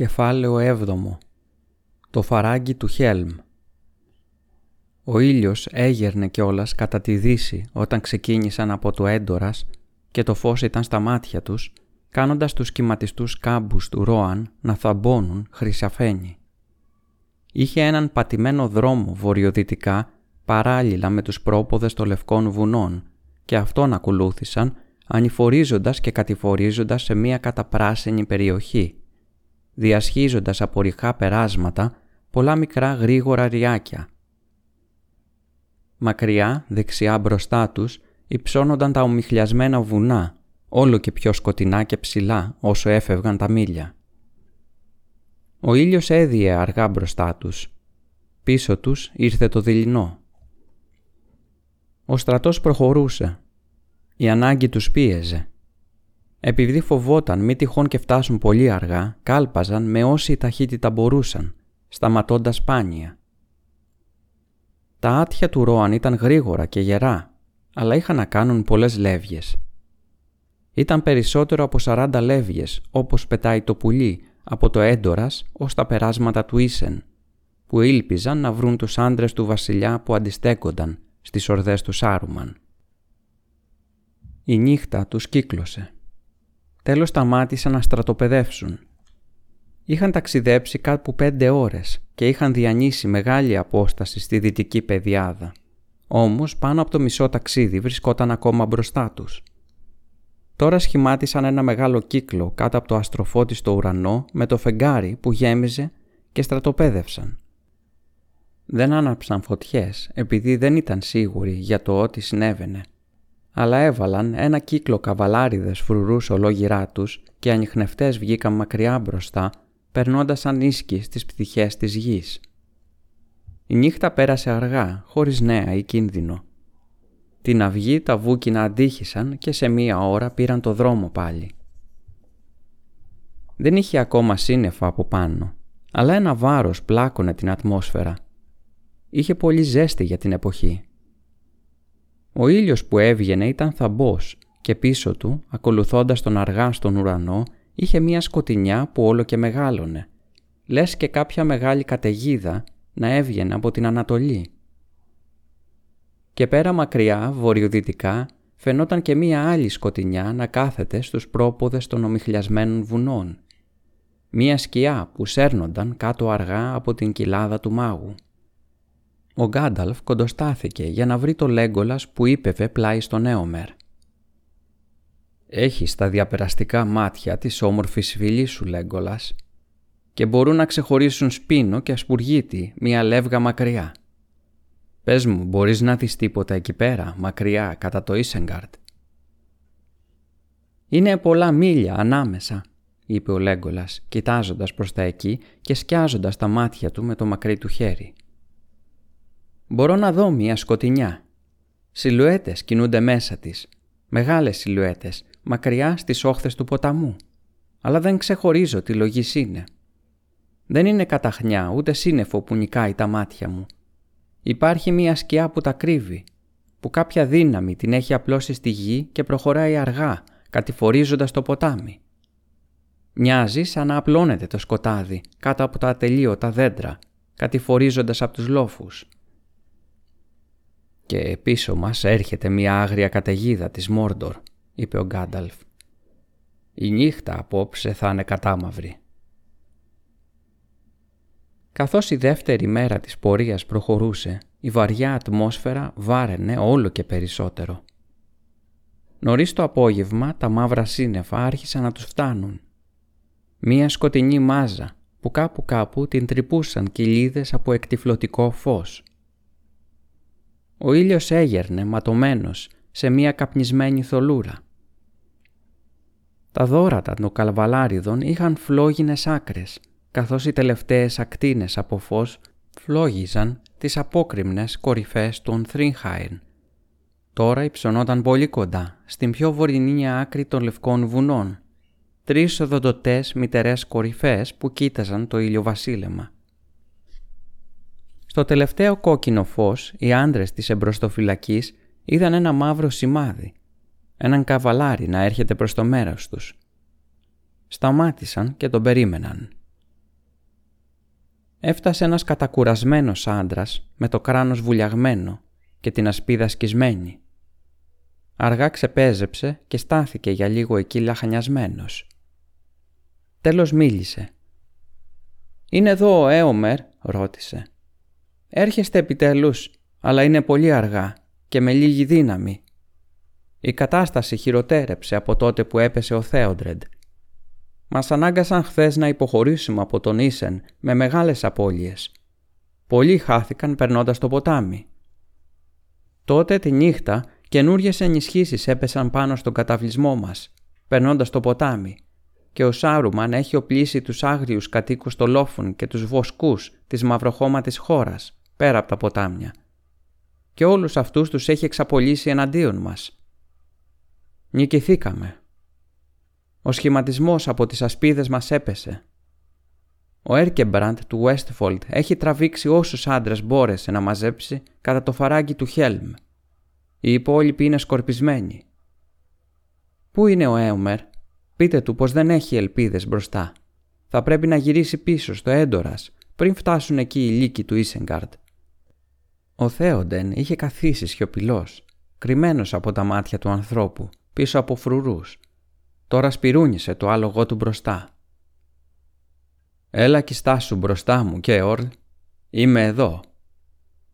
Κεφάλαιο 7 Το φαράγγι του Χέλμ Ο ήλιος έγερνε κιόλας κατά τη δύση όταν ξεκίνησαν από το έντορας και το φως ήταν στα μάτια τους, κάνοντας τους κυματιστούς κάμπους του Ρόαν να θαμπώνουν χρυσαφένι. Είχε έναν πατημένο δρόμο βορειοδυτικά παράλληλα με τους πρόποδες των λευκών βουνών και αυτόν ακολούθησαν ανηφορίζοντας και κατηφορίζοντας σε μία καταπράσινη περιοχή διασχίζοντας από ρηχά περάσματα πολλά μικρά γρήγορα ριάκια. Μακριά, δεξιά μπροστά τους, υψώνονταν τα ομιχλιασμένα βουνά, όλο και πιο σκοτεινά και ψηλά όσο έφευγαν τα μίλια. Ο ήλιος έδιε αργά μπροστά τους. Πίσω τους ήρθε το δειλινό. Ο στρατός προχωρούσε. Η ανάγκη τους πίεζε. Επειδή φοβόταν μη τυχόν και φτάσουν πολύ αργά, κάλπαζαν με όση ταχύτητα μπορούσαν, σταματώντας σπάνια. Τα άτια του Ρόαν ήταν γρήγορα και γερά, αλλά είχαν να κάνουν πολλές λεύγες. Ήταν περισσότερο από 40 λεύγες, όπως πετάει το πουλί, από το έντορας ως τα περάσματα του Ίσεν, που ήλπιζαν να βρουν τους άντρες του βασιλιά που αντιστέκονταν στις ορδές του Σάρουμαν. Η νύχτα τους κύκλωσε τέλος σταμάτησαν να στρατοπεδεύσουν. Είχαν ταξιδέψει κάπου πέντε ώρες και είχαν διανύσει μεγάλη απόσταση στη δυτική πεδιάδα. Όμως πάνω από το μισό ταξίδι βρισκόταν ακόμα μπροστά τους. Τώρα σχημάτισαν ένα μεγάλο κύκλο κάτω από το αστροφώτιστο ουρανό με το φεγγάρι που γέμιζε και στρατοπέδευσαν. Δεν άναψαν φωτιές επειδή δεν ήταν σίγουροι για το ό,τι συνέβαινε αλλά έβαλαν ένα κύκλο καβαλάριδες φρουρούς ολόγυρά τους και ανιχνευτές βγήκαν μακριά μπροστά, περνώντας σαν ίσκι στις πτυχές της γης. Η νύχτα πέρασε αργά, χωρίς νέα ή κίνδυνο. Την αυγή τα βούκινα αντίχησαν και σε μία ώρα πήραν το δρόμο πάλι. Δεν είχε ακόμα σύννεφα από πάνω, αλλά ένα βάρος πλάκωνε την ατμόσφαιρα. Είχε πολύ ζέστη για την εποχή ο ήλιος που έβγαινε ήταν θαμπός και πίσω του, ακολουθώντας τον αργά στον ουρανό, είχε μία σκοτεινιά που όλο και μεγάλωνε. Λες και κάποια μεγάλη καταιγίδα να έβγαινε από την Ανατολή. Και πέρα μακριά, βορειοδυτικά, φαινόταν και μία άλλη σκοτεινιά να κάθεται στους πρόποδες των ομιχλιασμένων βουνών. Μία σκιά που σέρνονταν κάτω αργά από την κοιλάδα του μάγου. Ο Γκάνταλφ κοντοστάθηκε για να βρει το Λέγκολας που ύπευε πλάι στον Έομερ. «Έχεις τα διαπεραστικά μάτια της όμορφης φίλης σου, Λέγκολας, και μπορούν να ξεχωρίσουν σπίνο και ασπουργίτη μία λεύγα μακριά. Πες μου, μπορείς να δεις τίποτα εκεί πέρα, μακριά, κατά το Ίσεγκαρτ». «Είναι πολλά μίλια ανάμεσα», είπε ο Λέγκολας, κοιτάζοντας προς τα εκεί και σκιάζοντας τα μάτια του με το μακρύ του χέρι. Μπορώ να δω μία σκοτεινιά. Σιλουέτες κινούνται μέσα της. Μεγάλες σιλουέτες, μακριά στις όχθες του ποταμού. Αλλά δεν ξεχωρίζω τι λογής είναι. Δεν είναι καταχνιά ούτε σύννεφο που νικάει τα μάτια μου. Υπάρχει μία σκιά που τα κρύβει, που κάποια δύναμη την έχει απλώσει στη γη και προχωράει αργά, κατηφορίζοντας το ποτάμι. Μοιάζει σαν να απλώνεται το σκοτάδι κάτω από τα ατελείωτα δέντρα, κατηφορίζοντας από τους λόφους «Και πίσω μας έρχεται μια άγρια καταιγίδα της Μόρντορ», είπε ο Γκάνταλφ. «Η νύχτα απόψε θα είναι κατάμαυρη». Καθώς η δεύτερη μέρα της πορείας προχωρούσε, η βαριά ατμόσφαιρα βάραινε όλο και περισσότερο. Νωρίς το απόγευμα τα μαύρα σύννεφα άρχισαν να τους φτάνουν. Μία σκοτεινή μάζα που κάπου κάπου την τρυπούσαν κοιλίδες από εκτιφλωτικό φως. Ο ήλιος έγερνε ματωμένος σε μία καπνισμένη θολούρα. Τα δόρατα των καλβαλάριδων είχαν φλόγινες άκρες, καθώς οι τελευταίες ακτίνες από φως φλόγιζαν τις απόκριμνες κορυφές των Θρίνχάιν. Τώρα υψωνόταν πολύ κοντά, στην πιο βορεινή άκρη των λευκών βουνών, τρεις οδοντοτές μητερές κορυφές που κοίταζαν το ηλιοβασίλεμα. Στο τελευταίο κόκκινο φως, οι άντρες της εμπροστοφυλακής είδαν ένα μαύρο σημάδι, έναν καβαλάρι να έρχεται προς το μέρος τους. Σταμάτησαν και τον περίμεναν. έφτασε ένας κατακουρασμένος άντρας με το κράνος βουλιαγμένο και την ασπίδα σκισμένη. Αργά ξεπέζεψε και στάθηκε για λίγο εκεί λαχανιασμένος. Τέλος μίλησε. «Είναι εδώ ο Έομερ» ρώτησε. «Έρχεστε επιτέλους, αλλά είναι πολύ αργά και με λίγη δύναμη. Η κατάσταση χειροτέρεψε από τότε που έπεσε ο Θέοντρεντ. Μας ανάγκασαν χθες να υποχωρήσουμε από τον Ίσεν με μεγάλες απώλειες. Πολλοί χάθηκαν περνώντας το ποτάμι. Τότε τη νύχτα καινούριες ενισχύσεις έπεσαν πάνω στον καταβλισμό μας, περνώντας το ποτάμι και ο Σάρουμαν έχει οπλίσει τους άγριους κατοίκους των λόφων και τους βοσκούς της μαυροχώματης χώρας, πέρα από τα ποτάμια. Και όλους αυτούς τους έχει εξαπολύσει εναντίον μας. Νικηθήκαμε. Ο σχηματισμός από τις ασπίδες μας έπεσε. Ο Έρκεμπραντ του Westfold έχει τραβήξει όσους άντρες μπόρεσε να μαζέψει κατά το φαράγγι του Χέλμ. Οι υπόλοιποι είναι σκορπισμένοι. Πού είναι ο Έουμερ, πείτε του πως δεν έχει ελπίδες μπροστά. Θα πρέπει να γυρίσει πίσω στο Έντορας πριν φτάσουν εκεί οι λύκοι του Ίσεγκαρτ. Ο Θέοντεν είχε καθίσει σιωπηλός, κρυμμένος από τα μάτια του ανθρώπου πίσω από φρουρούς. Τώρα σπυρούνισε το άλογο του μπροστά. «Έλα κι στάσου μπροστά μου, Κέορλ. Είμαι εδώ.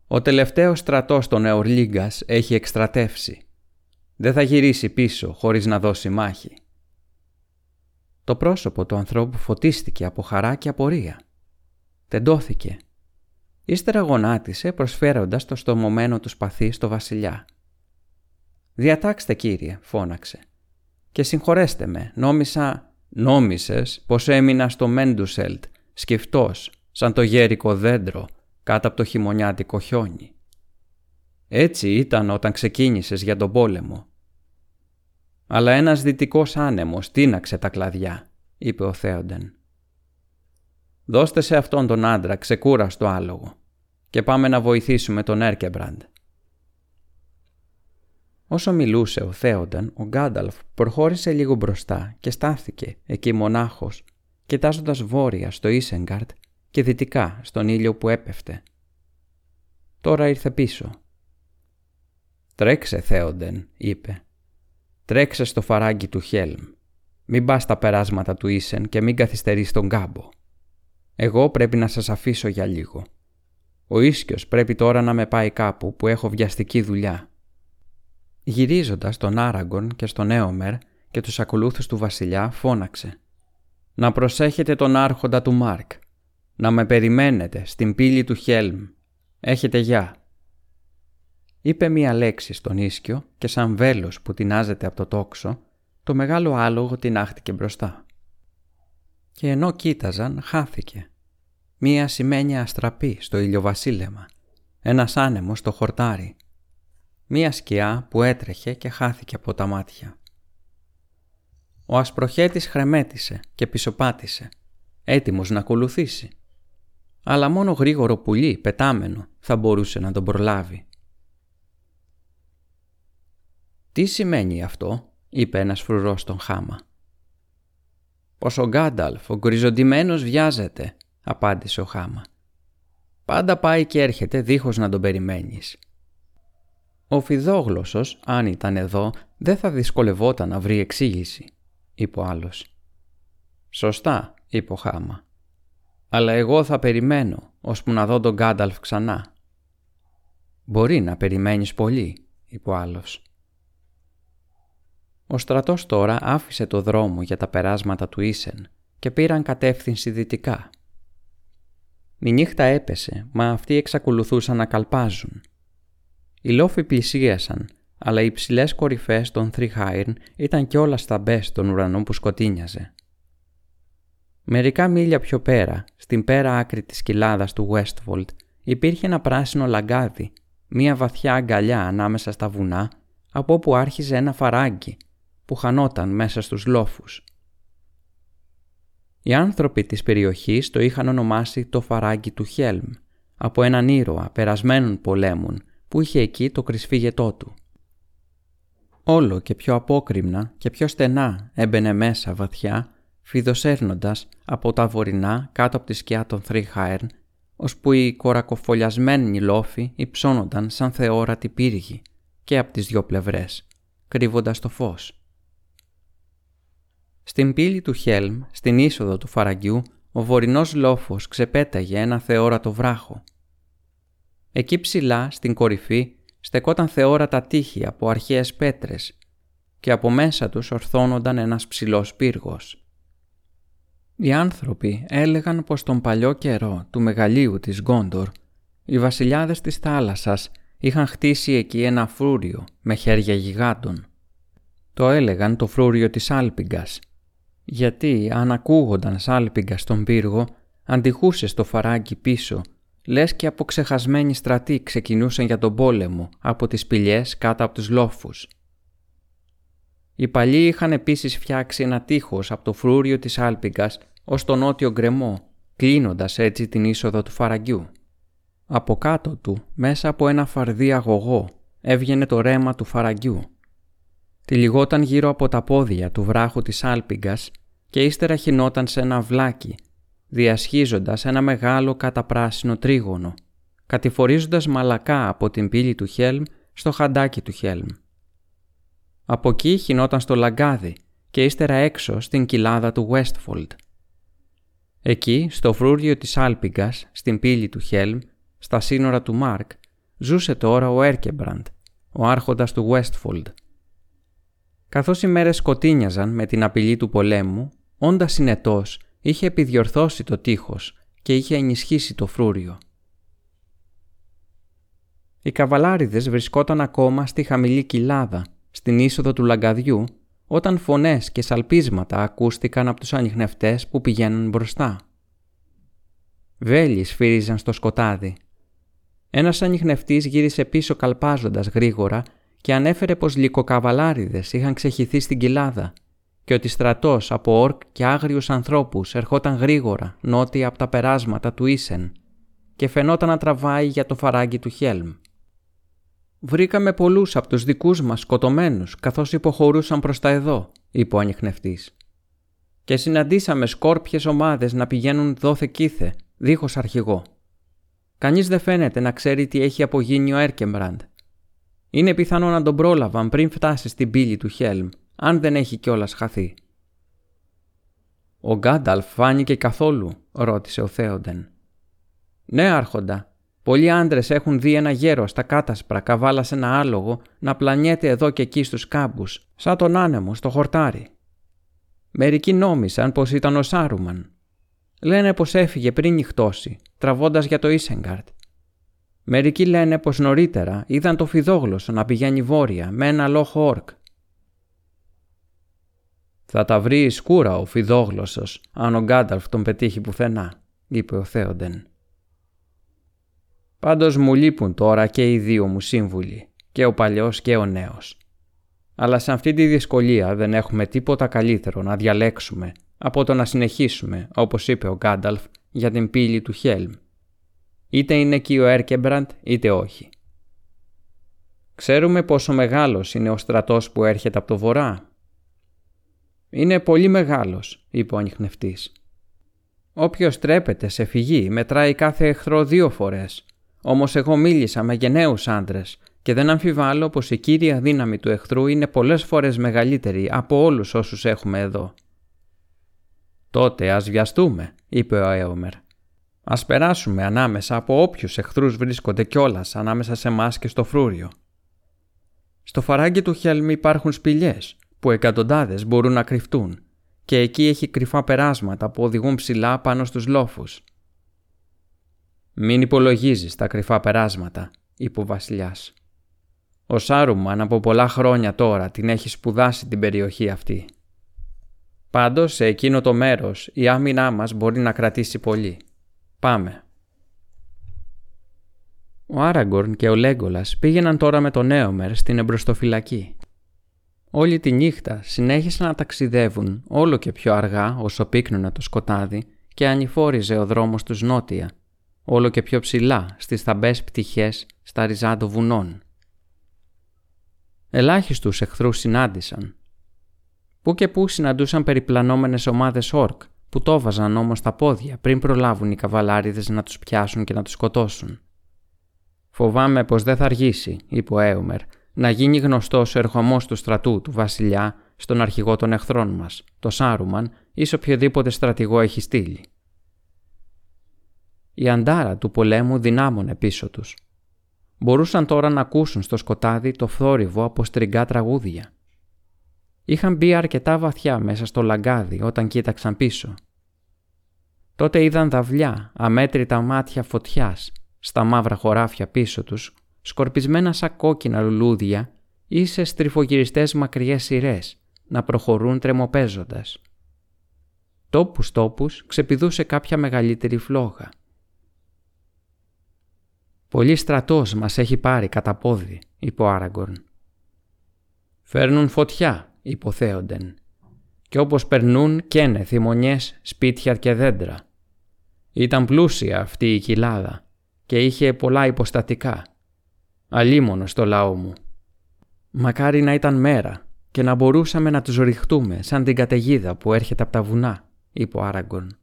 Ο τελευταίος στρατός των Εορλίγκας έχει εκστρατεύσει. Δεν θα γυρίσει πίσω χωρίς να δώσει μάχη». Το πρόσωπο του ανθρώπου φωτίστηκε από χαρά και απορία. Τεντώθηκε. Ύστερα γονάτισε προσφέροντας το στομωμένο του σπαθί στο βασιλιά. «Διατάξτε, κύριε», φώναξε. «Και συγχωρέστε με, νόμισα...» «Νόμισες πως έμεινα στο Μέντουσελτ, σκεφτός, σαν το γέρικο δέντρο, κάτω από το χειμωνιάτικο χιόνι. Έτσι ήταν όταν ξεκίνησες για τον πόλεμο. Αλλά ένας δυτικός άνεμος τίναξε τα κλαδιά, είπε ο Θέοντεν. Δώστε σε αυτόν τον άντρα ξεκούραστο άλογο και πάμε να βοηθήσουμε τον Έρκεμπραντ. Όσο μιλούσε ο Θέονταν, ο Γκάνταλφ προχώρησε λίγο μπροστά και στάθηκε εκεί μονάχος, κοιτάζοντας βόρεια στο Ίσεγκαρτ και δυτικά στον ήλιο που έπεφτε. Τώρα ήρθε πίσω. «Τρέξε, Θέοντεν», είπε. «Τρέξε στο φαράγγι του Χέλμ. Μην πας στα περάσματα του Ίσεν και μην καθυστερείς τον κάμπο. Εγώ πρέπει να σας αφήσω για λίγο. Ο Ίσκιος πρέπει τώρα να με πάει κάπου που έχω βιαστική δουλειά Γυρίζοντας τον Άραγκον και στον Έομερ και τους ακολούθους του βασιλιά φώναξε «Να προσέχετε τον άρχοντα του Μάρκ. Να με περιμένετε στην πύλη του Χέλμ. Έχετε γεια». Είπε μία λέξη στον ίσκιο και σαν βέλος που τεινάζεται από το τόξο, το μεγάλο άλογο τεινάχτηκε μπροστά. Και ενώ κοίταζαν, χάθηκε. Μία σημαίνια αστραπή στο ηλιοβασίλεμα, ένας άνεμος στο χορτάρι μία σκιά που έτρεχε και χάθηκε από τα μάτια. Ο ασπροχέτης χρεμέτησε και πισωπάτησε, έτοιμος να ακολουθήσει. Αλλά μόνο γρήγορο πουλί, πετάμενο, θα μπορούσε να τον προλάβει. «Τι σημαίνει αυτό» είπε ένας φρουρός στον χάμα. «Πως ο Γκάνταλφ, ο γκριζοντημένος βιάζεται», απάντησε ο χάμα. «Πάντα πάει και έρχεται δίχως να τον περιμένεις. Ο Φιδόγλωσσος, αν ήταν εδώ, δεν θα δυσκολευόταν να βρει εξήγηση, είπε ο άλλος. Σωστά, είπε ο Χάμα. Αλλά εγώ θα περιμένω, ώσπου να δω τον Γκάνταλφ ξανά. Μπορεί να περιμένεις πολύ, είπε ο άλλος. Ο στρατός τώρα άφησε το δρόμο για τα περάσματα του Ίσεν και πήραν κατεύθυνση δυτικά. Η νύχτα έπεσε, μα αυτοί εξακολουθούσαν να καλπάζουν οι λόφοι πλησίασαν, αλλά οι ψηλέ κορυφές των Θριχάιρν ήταν κι όλα στα μπε στον ουρανό που σκοτίνιαζε. Μερικά μίλια πιο πέρα, στην πέρα άκρη της κοιλάδας του Westfold, υπήρχε ένα πράσινο λαγκάδι, μία βαθιά αγκαλιά ανάμεσα στα βουνά, από όπου άρχιζε ένα φαράγγι, που χανόταν μέσα στους λόφους. Οι άνθρωποι της περιοχής το είχαν ονομάσει το φαράγγι του Χέλμ, από έναν ήρωα περασμένων πολέμων που είχε εκεί το κρυσφύγετό του. Όλο και πιο απόκριμνα και πιο στενά έμπαινε μέσα βαθιά, φιδοσέρνοντας από τα βορεινά κάτω από τη σκιά των Θριχάερν ώσπου οι κορακοφολιασμένοι λόφοι υψώνονταν σαν θεόρατη πύργη και από τις δυο πλευρές, κρύβοντας το φως. Στην πύλη του Χέλμ, στην είσοδο του φαραγγιού, ο βορεινός λόφος ξεπέταγε ένα θεόρατο βράχο. Εκεί ψηλά, στην κορυφή, στεκόταν θεόρατα τείχη από αρχαίες πέτρες και από μέσα τους ορθώνονταν ένας ψηλός πύργος. Οι άνθρωποι έλεγαν πως τον παλιό καιρό του μεγαλείου της Γκόντορ οι βασιλιάδες της θάλασσας είχαν χτίσει εκεί ένα φρούριο με χέρια γιγάντων. Το έλεγαν το φρούριο της Άλπιγκας, γιατί αν ακούγονταν Άλπιγκα στον πύργο, αντιχούσε στο φαράγγι πίσω, λες και από ξεχασμένοι στρατοί ξεκινούσαν για τον πόλεμο από τις πηλιές κάτω από τους λόφους. Οι παλιοί είχαν επίσης φτιάξει ένα τείχος από το φρούριο της Άλπιγκας ως το νότιο γκρεμό, κλείνοντας έτσι την είσοδο του φαραγγιού. Από κάτω του, μέσα από ένα φαρδί αγωγό, έβγαινε το ρέμα του φαραγγιού. Τυλιγόταν γύρω από τα πόδια του βράχου της Άλπιγκας και ύστερα χινόταν σε ένα βλάκι, διασχίζοντας ένα μεγάλο καταπράσινο τρίγωνο, κατηφορίζοντας μαλακά από την πύλη του Χέλμ στο χαντάκι του Χέλμ. Από εκεί χινόταν στο λαγκάδι και ύστερα έξω στην κοιλάδα του Westfold. Εκεί, στο φρούριο της Άλπιγκας, στην πύλη του Χέλμ, στα σύνορα του Μάρκ, ζούσε τώρα ο Έρκεμπραντ, ο άρχοντας του Westfold. Καθώς οι μέρες σκοτίνιαζαν με την απειλή του πολέμου, όντας συνετός, είχε επιδιορθώσει το τείχος και είχε ενισχύσει το φρούριο. Οι καβαλάριδες βρισκόταν ακόμα στη χαμηλή κοιλάδα, στην είσοδο του λαγκαδιού, όταν φωνές και σαλπίσματα ακούστηκαν από τους ανιχνευτές που πηγαίνουν μπροστά. Βέλη σφύριζαν στο σκοτάδι. Ένας ανιχνευτής γύρισε πίσω καλπάζοντας γρήγορα και ανέφερε πως λυκοκαβαλάριδες είχαν ξεχυθεί στην κοιλάδα και ότι στρατός από όρκ και άγριους ανθρώπους ερχόταν γρήγορα νότια από τα περάσματα του Ίσεν και φαινόταν να τραβάει για το φαράγγι του Χέλμ. «Βρήκαμε πολλούς από τους δικούς μας σκοτωμένους καθώς υποχωρούσαν προς τα εδώ», είπε ο ανιχνευτής. «Και συναντήσαμε σκόρπιες ομάδες να πηγαίνουν δόθε κήθε, δίχως αρχηγό. Κανείς δεν φαίνεται να ξέρει τι έχει απογίνει ο Έρκεμπραντ. Είναι πιθανό να τον πρόλαβαν πριν φτάσει στην πύλη του Χέλμ, αν δεν έχει κιόλας χαθεί. «Ο Γκάνταλφ φάνηκε καθόλου», ρώτησε ο Θέοντεν. «Ναι, άρχοντα. Πολλοί άντρες έχουν δει ένα γέρο στα κάτασπρα καβάλα σε ένα άλογο να πλανιέται εδώ και εκεί στους κάμπους, σαν τον άνεμο στο χορτάρι. Μερικοί νόμισαν πως ήταν ο Σάρουμαν. Λένε πως έφυγε πριν νυχτώσει, τραβώντας για το Ίσεγκαρτ. Μερικοί λένε πως νωρίτερα είδαν το φιδόγλωσσο να πηγαίνει βόρεια με ένα λόχο όρκ. «Θα τα βρει η σκούρα ο φιδόγλωσσος, αν ο Γκάνταλφ τον πετύχει πουθενά», είπε ο Θέοντεν. «Πάντως μου λείπουν τώρα και οι δύο μου σύμβουλοι, και ο παλιός και ο νέος. Αλλά σε αυτή τη δυσκολία δεν έχουμε τίποτα καλύτερο να διαλέξουμε από το να συνεχίσουμε, όπως είπε ο Γκάνταλφ, για την πύλη του Χέλμ. Είτε είναι εκεί ο Έρκεμπραντ, είτε όχι. Ξέρουμε πόσο μεγάλος είναι ο στρατός που έρχεται από το βορρά. «Είναι πολύ μεγάλος», είπε ο ανιχνευτής. «Όποιος τρέπεται σε φυγή μετράει κάθε εχθρό δύο φορές. Όμως εγώ μίλησα με γενναίους άντρες και δεν αμφιβάλλω πως η κύρια δύναμη του εχθρού είναι πολλές φορές μεγαλύτερη από όλους όσους έχουμε εδώ». «Τότε ας βιαστούμε», είπε ο Έομερ. Ας περάσουμε ανάμεσα από όποιους εχθρούς βρίσκονται κιόλας ανάμεσα σε εμάς και στο φρούριο. Στο φαράγγι του Χέλμ υπάρχουν σπηλιές που εκατοντάδες μπορούν να κρυφτούν και εκεί έχει κρυφά περάσματα που οδηγούν ψηλά πάνω στους λόφους. «Μην υπολογίζεις τα κρυφά περάσματα», είπε ο βασιλιάς. Ο Σάρουμαν από πολλά χρόνια τώρα την έχει σπουδάσει την περιοχή αυτή. Πάντως σε εκείνο το μέρος η άμυνά μας μπορεί να κρατήσει πολύ. Πάμε. Ο Άραγκορν και ο Λέγκολας πήγαιναν τώρα με τον Έομερ στην εμπροστοφυλακή. Όλη τη νύχτα συνέχισαν να ταξιδεύουν όλο και πιο αργά όσο πύκνωνε το σκοτάδι και ανηφόριζε ο δρόμος τους νότια, όλο και πιο ψηλά στις θαμπές πτυχές στα ριζά των βουνών. Ελάχιστους εχθρούς συνάντησαν. Πού και πού συναντούσαν περιπλανόμενες ομάδες όρκ που το βάζαν όμως στα πόδια πριν προλάβουν οι καβαλάριδες να τους πιάσουν και να τους σκοτώσουν. «Φοβάμαι πως δεν θα αργήσει», είπε ο Έουμερ, «να γίνει γνωστός ο ερχομός του στρατού του βασιλιά στον αρχηγό των εχθρών μας, το Σάρουμαν ή σε οποιοδήποτε στρατηγό έχει στείλει». Η αντάρα του πολέμου δυνάμωνε πίσω τους. Μπορούσαν τώρα να ακούσουν στο σκοτάδι το φθόρυβο από στριγκά τραγούδια. Είχαν μπει αρκετά βαθιά μέσα στο λαγκάδι όταν κοίταξαν πίσω. Τότε είδαν δαυλιά, αμέτρητα μάτια φωτιάς, στα μαύρα χωράφια πίσω τους, σκορπισμένα σαν κόκκινα λουλούδια ή σε στριφογυριστές μακριές σειρές, να προχωρούν τρεμοπέζοντας. Τόπους τόπους ξεπηδούσε κάποια μεγαλύτερη φλόγα. «Πολύ στρατός μας έχει πάρει κατά πόδι», είπε ο Άραγκορν. «Φέρνουν φωτιά», υποθέοντεν. Και όπως περνούν καίνε θυμονιές, σπίτια και δέντρα. Ήταν πλούσια αυτή η κοιλάδα και είχε πολλά υποστατικά. Αλίμονο στο λαό μου. Μακάρι να ήταν μέρα και να μπορούσαμε να τους ρηχτούμε σαν την καταιγίδα που έρχεται από τα βουνά, είπε ο Άραγκον.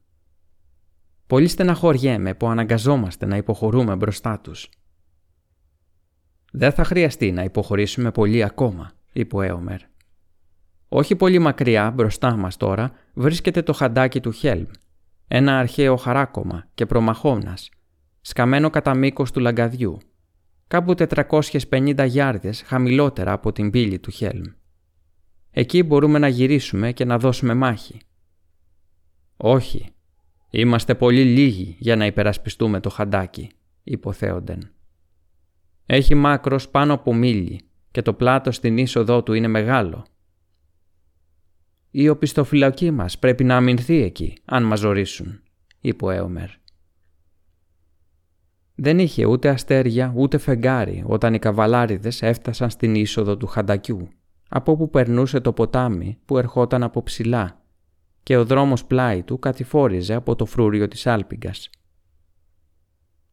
Πολύ στεναχωριέμαι που αναγκαζόμαστε να υποχωρούμε μπροστά τους. Δεν θα χρειαστεί να υποχωρήσουμε πολύ ακόμα, είπε ο Έομερ. Όχι πολύ μακριά, μπροστά μας τώρα, βρίσκεται το χαντάκι του Χέλμ. Ένα αρχαίο χαράκομα και προμαχώνας, σκαμμένο κατά μήκος του λαγκαδιού, κάπου 450 γιάρδες χαμηλότερα από την πύλη του Χέλμ. Εκεί μπορούμε να γυρίσουμε και να δώσουμε μάχη. Όχι, είμαστε πολύ λίγοι για να υπερασπιστούμε το χαντάκι, υποθέοντεν. Έχει μάκρος πάνω από μίλι και το πλάτος στην είσοδό του είναι μεγάλο η οπισθοφυλακή μας πρέπει να αμυνθεί εκεί, αν μας ζωρίσουν, είπε ο Έομερ. Δεν είχε ούτε αστέρια ούτε φεγγάρι όταν οι καβαλάριδες έφτασαν στην είσοδο του χαντακιού, από όπου περνούσε το ποτάμι που ερχόταν από ψηλά και ο δρόμος πλάι του κατηφόριζε από το φρούριο της άλπιγκας.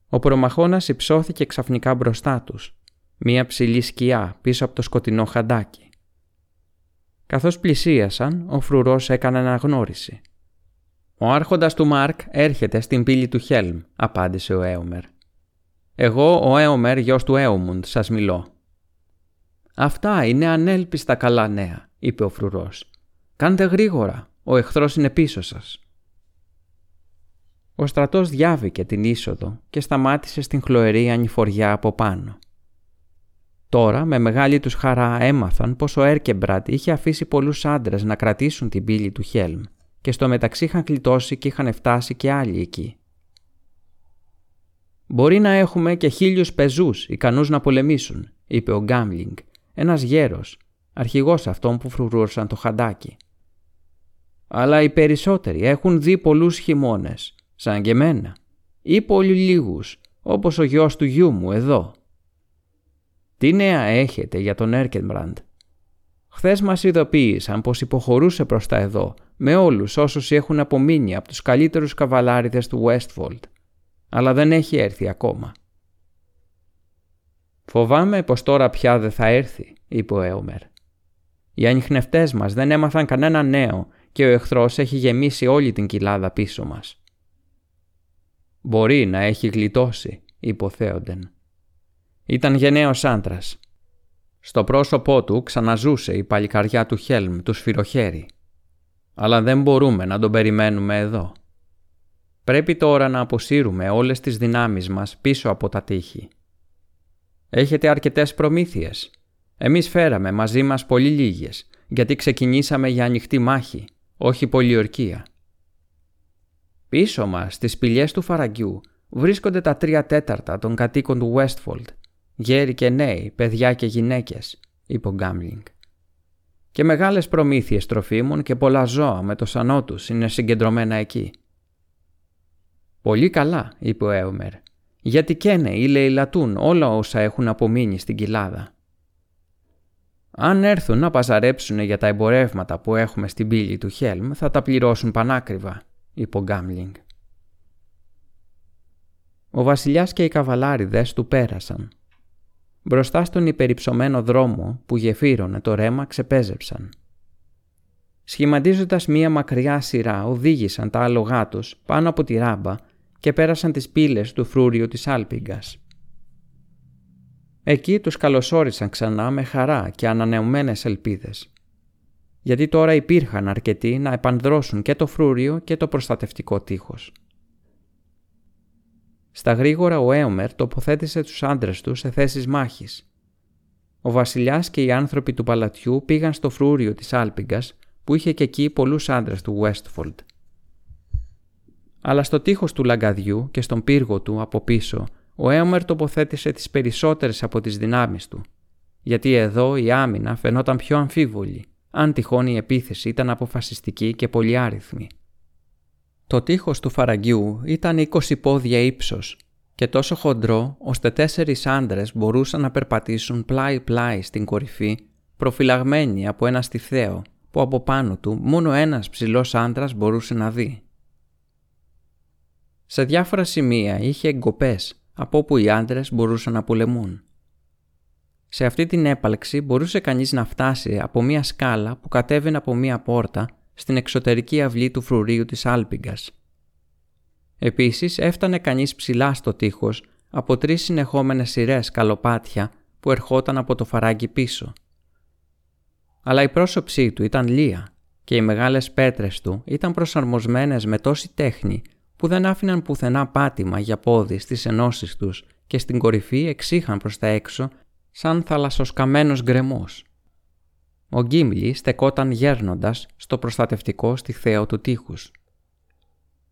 Ο προμαχώνας υψώθηκε ξαφνικά μπροστά τους, μία ψηλή σκιά πίσω από το σκοτεινό χαντάκι. Καθώς πλησίασαν, ο φρουρός έκανε αναγνώριση. «Ο άρχοντας του Μάρκ έρχεται στην πύλη του Χέλμ», απάντησε ο Έομερ. «Εγώ, ο Έομερ, γιος του Έομουντ, σας μιλώ». «Αυτά είναι ανέλπιστα καλά νέα», είπε ο φρουρός. «Κάντε γρήγορα, ο εχθρός είναι πίσω σας». Ο στρατός διάβηκε την είσοδο και σταμάτησε στην χλωερή ανηφοριά από πάνω. Τώρα, με μεγάλη τους χαρά, έμαθαν πως ο Έρκεμπρατ είχε αφήσει πολλούς άντρες να κρατήσουν την πύλη του Χέλμ και στο μεταξύ είχαν κλειτώσει και είχαν φτάσει και άλλοι εκεί. «Μπορεί να έχουμε και χίλιους πεζούς ικανούς να πολεμήσουν», είπε ο Γκάμλινγκ, ένας γέρος, αρχηγός αυτών που φρουρούσαν το χαντάκι. «Αλλά οι περισσότεροι έχουν δει πολλούς χειμώνες, σαν και εμένα, ή πολύ λίγους, όπως ο γιος του γιού μου εδώ», τι νέα έχετε για τον Έρκενμπραντ. Χθες μας ειδοποίησαν πως υποχωρούσε προς τα εδώ με όλους όσους έχουν απομείνει από τους καλύτερους καβαλάριδες του Westfold, αλλά δεν έχει έρθει ακόμα. Φοβάμαι πως τώρα πια δεν θα έρθει, είπε ο Έομερ. Οι ανιχνευτές μας δεν έμαθαν κανένα νέο και ο εχθρός έχει γεμίσει όλη την κοιλάδα πίσω μας. Μπορεί να έχει γλιτώσει, είπε ο Θέοντεν. Ήταν γενναίος άντρας. Στο πρόσωπό του ξαναζούσε η παλικαριά του Χέλμ του σφυροχέρι. Αλλά δεν μπορούμε να τον περιμένουμε εδώ. Πρέπει τώρα να αποσύρουμε όλες τις δυνάμεις μας πίσω από τα τείχη. Έχετε αρκετές προμήθειες. Εμείς φέραμε μαζί μας πολύ λίγες, γιατί ξεκινήσαμε για ανοιχτή μάχη, όχι πολιορκία. Πίσω μας, στις σπηλιές του φαραγγιού, βρίσκονται τα τρία τέταρτα των κατοίκων του Westfold γέροι και νέοι, παιδιά και γυναίκες, είπε ο Γκάμλινγκ. Και μεγάλες προμήθειες τροφίμων και πολλά ζώα με το σανό τους είναι συγκεντρωμένα εκεί. Πολύ καλά, είπε ο Έουμερ, γιατί καίνε ή λαιλατούν όλα όσα έχουν απομείνει στην κοιλάδα. Αν έρθουν να παζαρέψουν για τα εμπορεύματα που έχουμε στην πύλη του Χέλμ, θα τα πληρώσουν πανάκριβα, είπε ο Γκάμλινγκ. Ο βασιλιάς και οι καβαλάριδες του πέρασαν Μπροστά στον υπερυψωμένο δρόμο που γεφύρωνε το ρέμα ξεπέζεψαν. σχηματίζοντας μία μακριά σειρά οδήγησαν τα άλογά τους πάνω από τη ράμπα και πέρασαν τις πύλες του φρούριου της Άλπιγκας. Εκεί τους καλωσόρισαν ξανά με χαρά και ανανεωμένες ελπίδες. Γιατί τώρα υπήρχαν αρκετοί να επανδρώσουν και το φρούριο και το προστατευτικό τείχος. Στα γρήγορα ο Έομερ τοποθέτησε τους άντρες του σε θέσεις μάχης. Ο βασιλιάς και οι άνθρωποι του παλατιού πήγαν στο φρούριο της Άλπιγκας που είχε και εκεί πολλούς άντρες του Westfold. Αλλά στο τείχος του λαγκαδιού και στον πύργο του από πίσω ο Έομερ τοποθέτησε τις περισσότερες από τις δυνάμεις του, γιατί εδώ η άμυνα φαινόταν πιο αμφίβολη, αν τυχόν η επίθεση ήταν αποφασιστική και πολυάριθμη. Το τείχος του φαραγγιού ήταν 20 πόδια ύψος και τόσο χοντρό ώστε τέσσερις άντρες μπορούσαν να περπατήσουν πλάι-πλάι στην κορυφή προφυλαγμένοι από ένα στιθέο που από πάνω του μόνο ένας ψηλός άντρας μπορούσε να δει. Σε διάφορα σημεία είχε εγκοπές από όπου οι άντρες μπορούσαν να πολεμούν. Σε αυτή την έπαλξη μπορούσε κανείς να φτάσει από μία σκάλα που κατέβαινε από μία πόρτα στην εξωτερική αυλή του φρουρίου της Άλπιγκας. Επίσης έφτανε κανείς ψηλά στο τείχος από τρεις συνεχόμενες σειρές καλοπάτια που ερχόταν από το φαράγγι πίσω. Αλλά η πρόσωψή του ήταν λία και οι μεγάλες πέτρες του ήταν προσαρμοσμένες με τόση τέχνη που δεν άφηναν πουθενά πάτημα για πόδι στις ενώσεις τους και στην κορυφή εξήχαν προς τα έξω σαν θαλασσοσκαμένος γκρεμός. Ο Γκίμλι στεκόταν γέρνοντας στο προστατευτικό στιθέο του τείχους.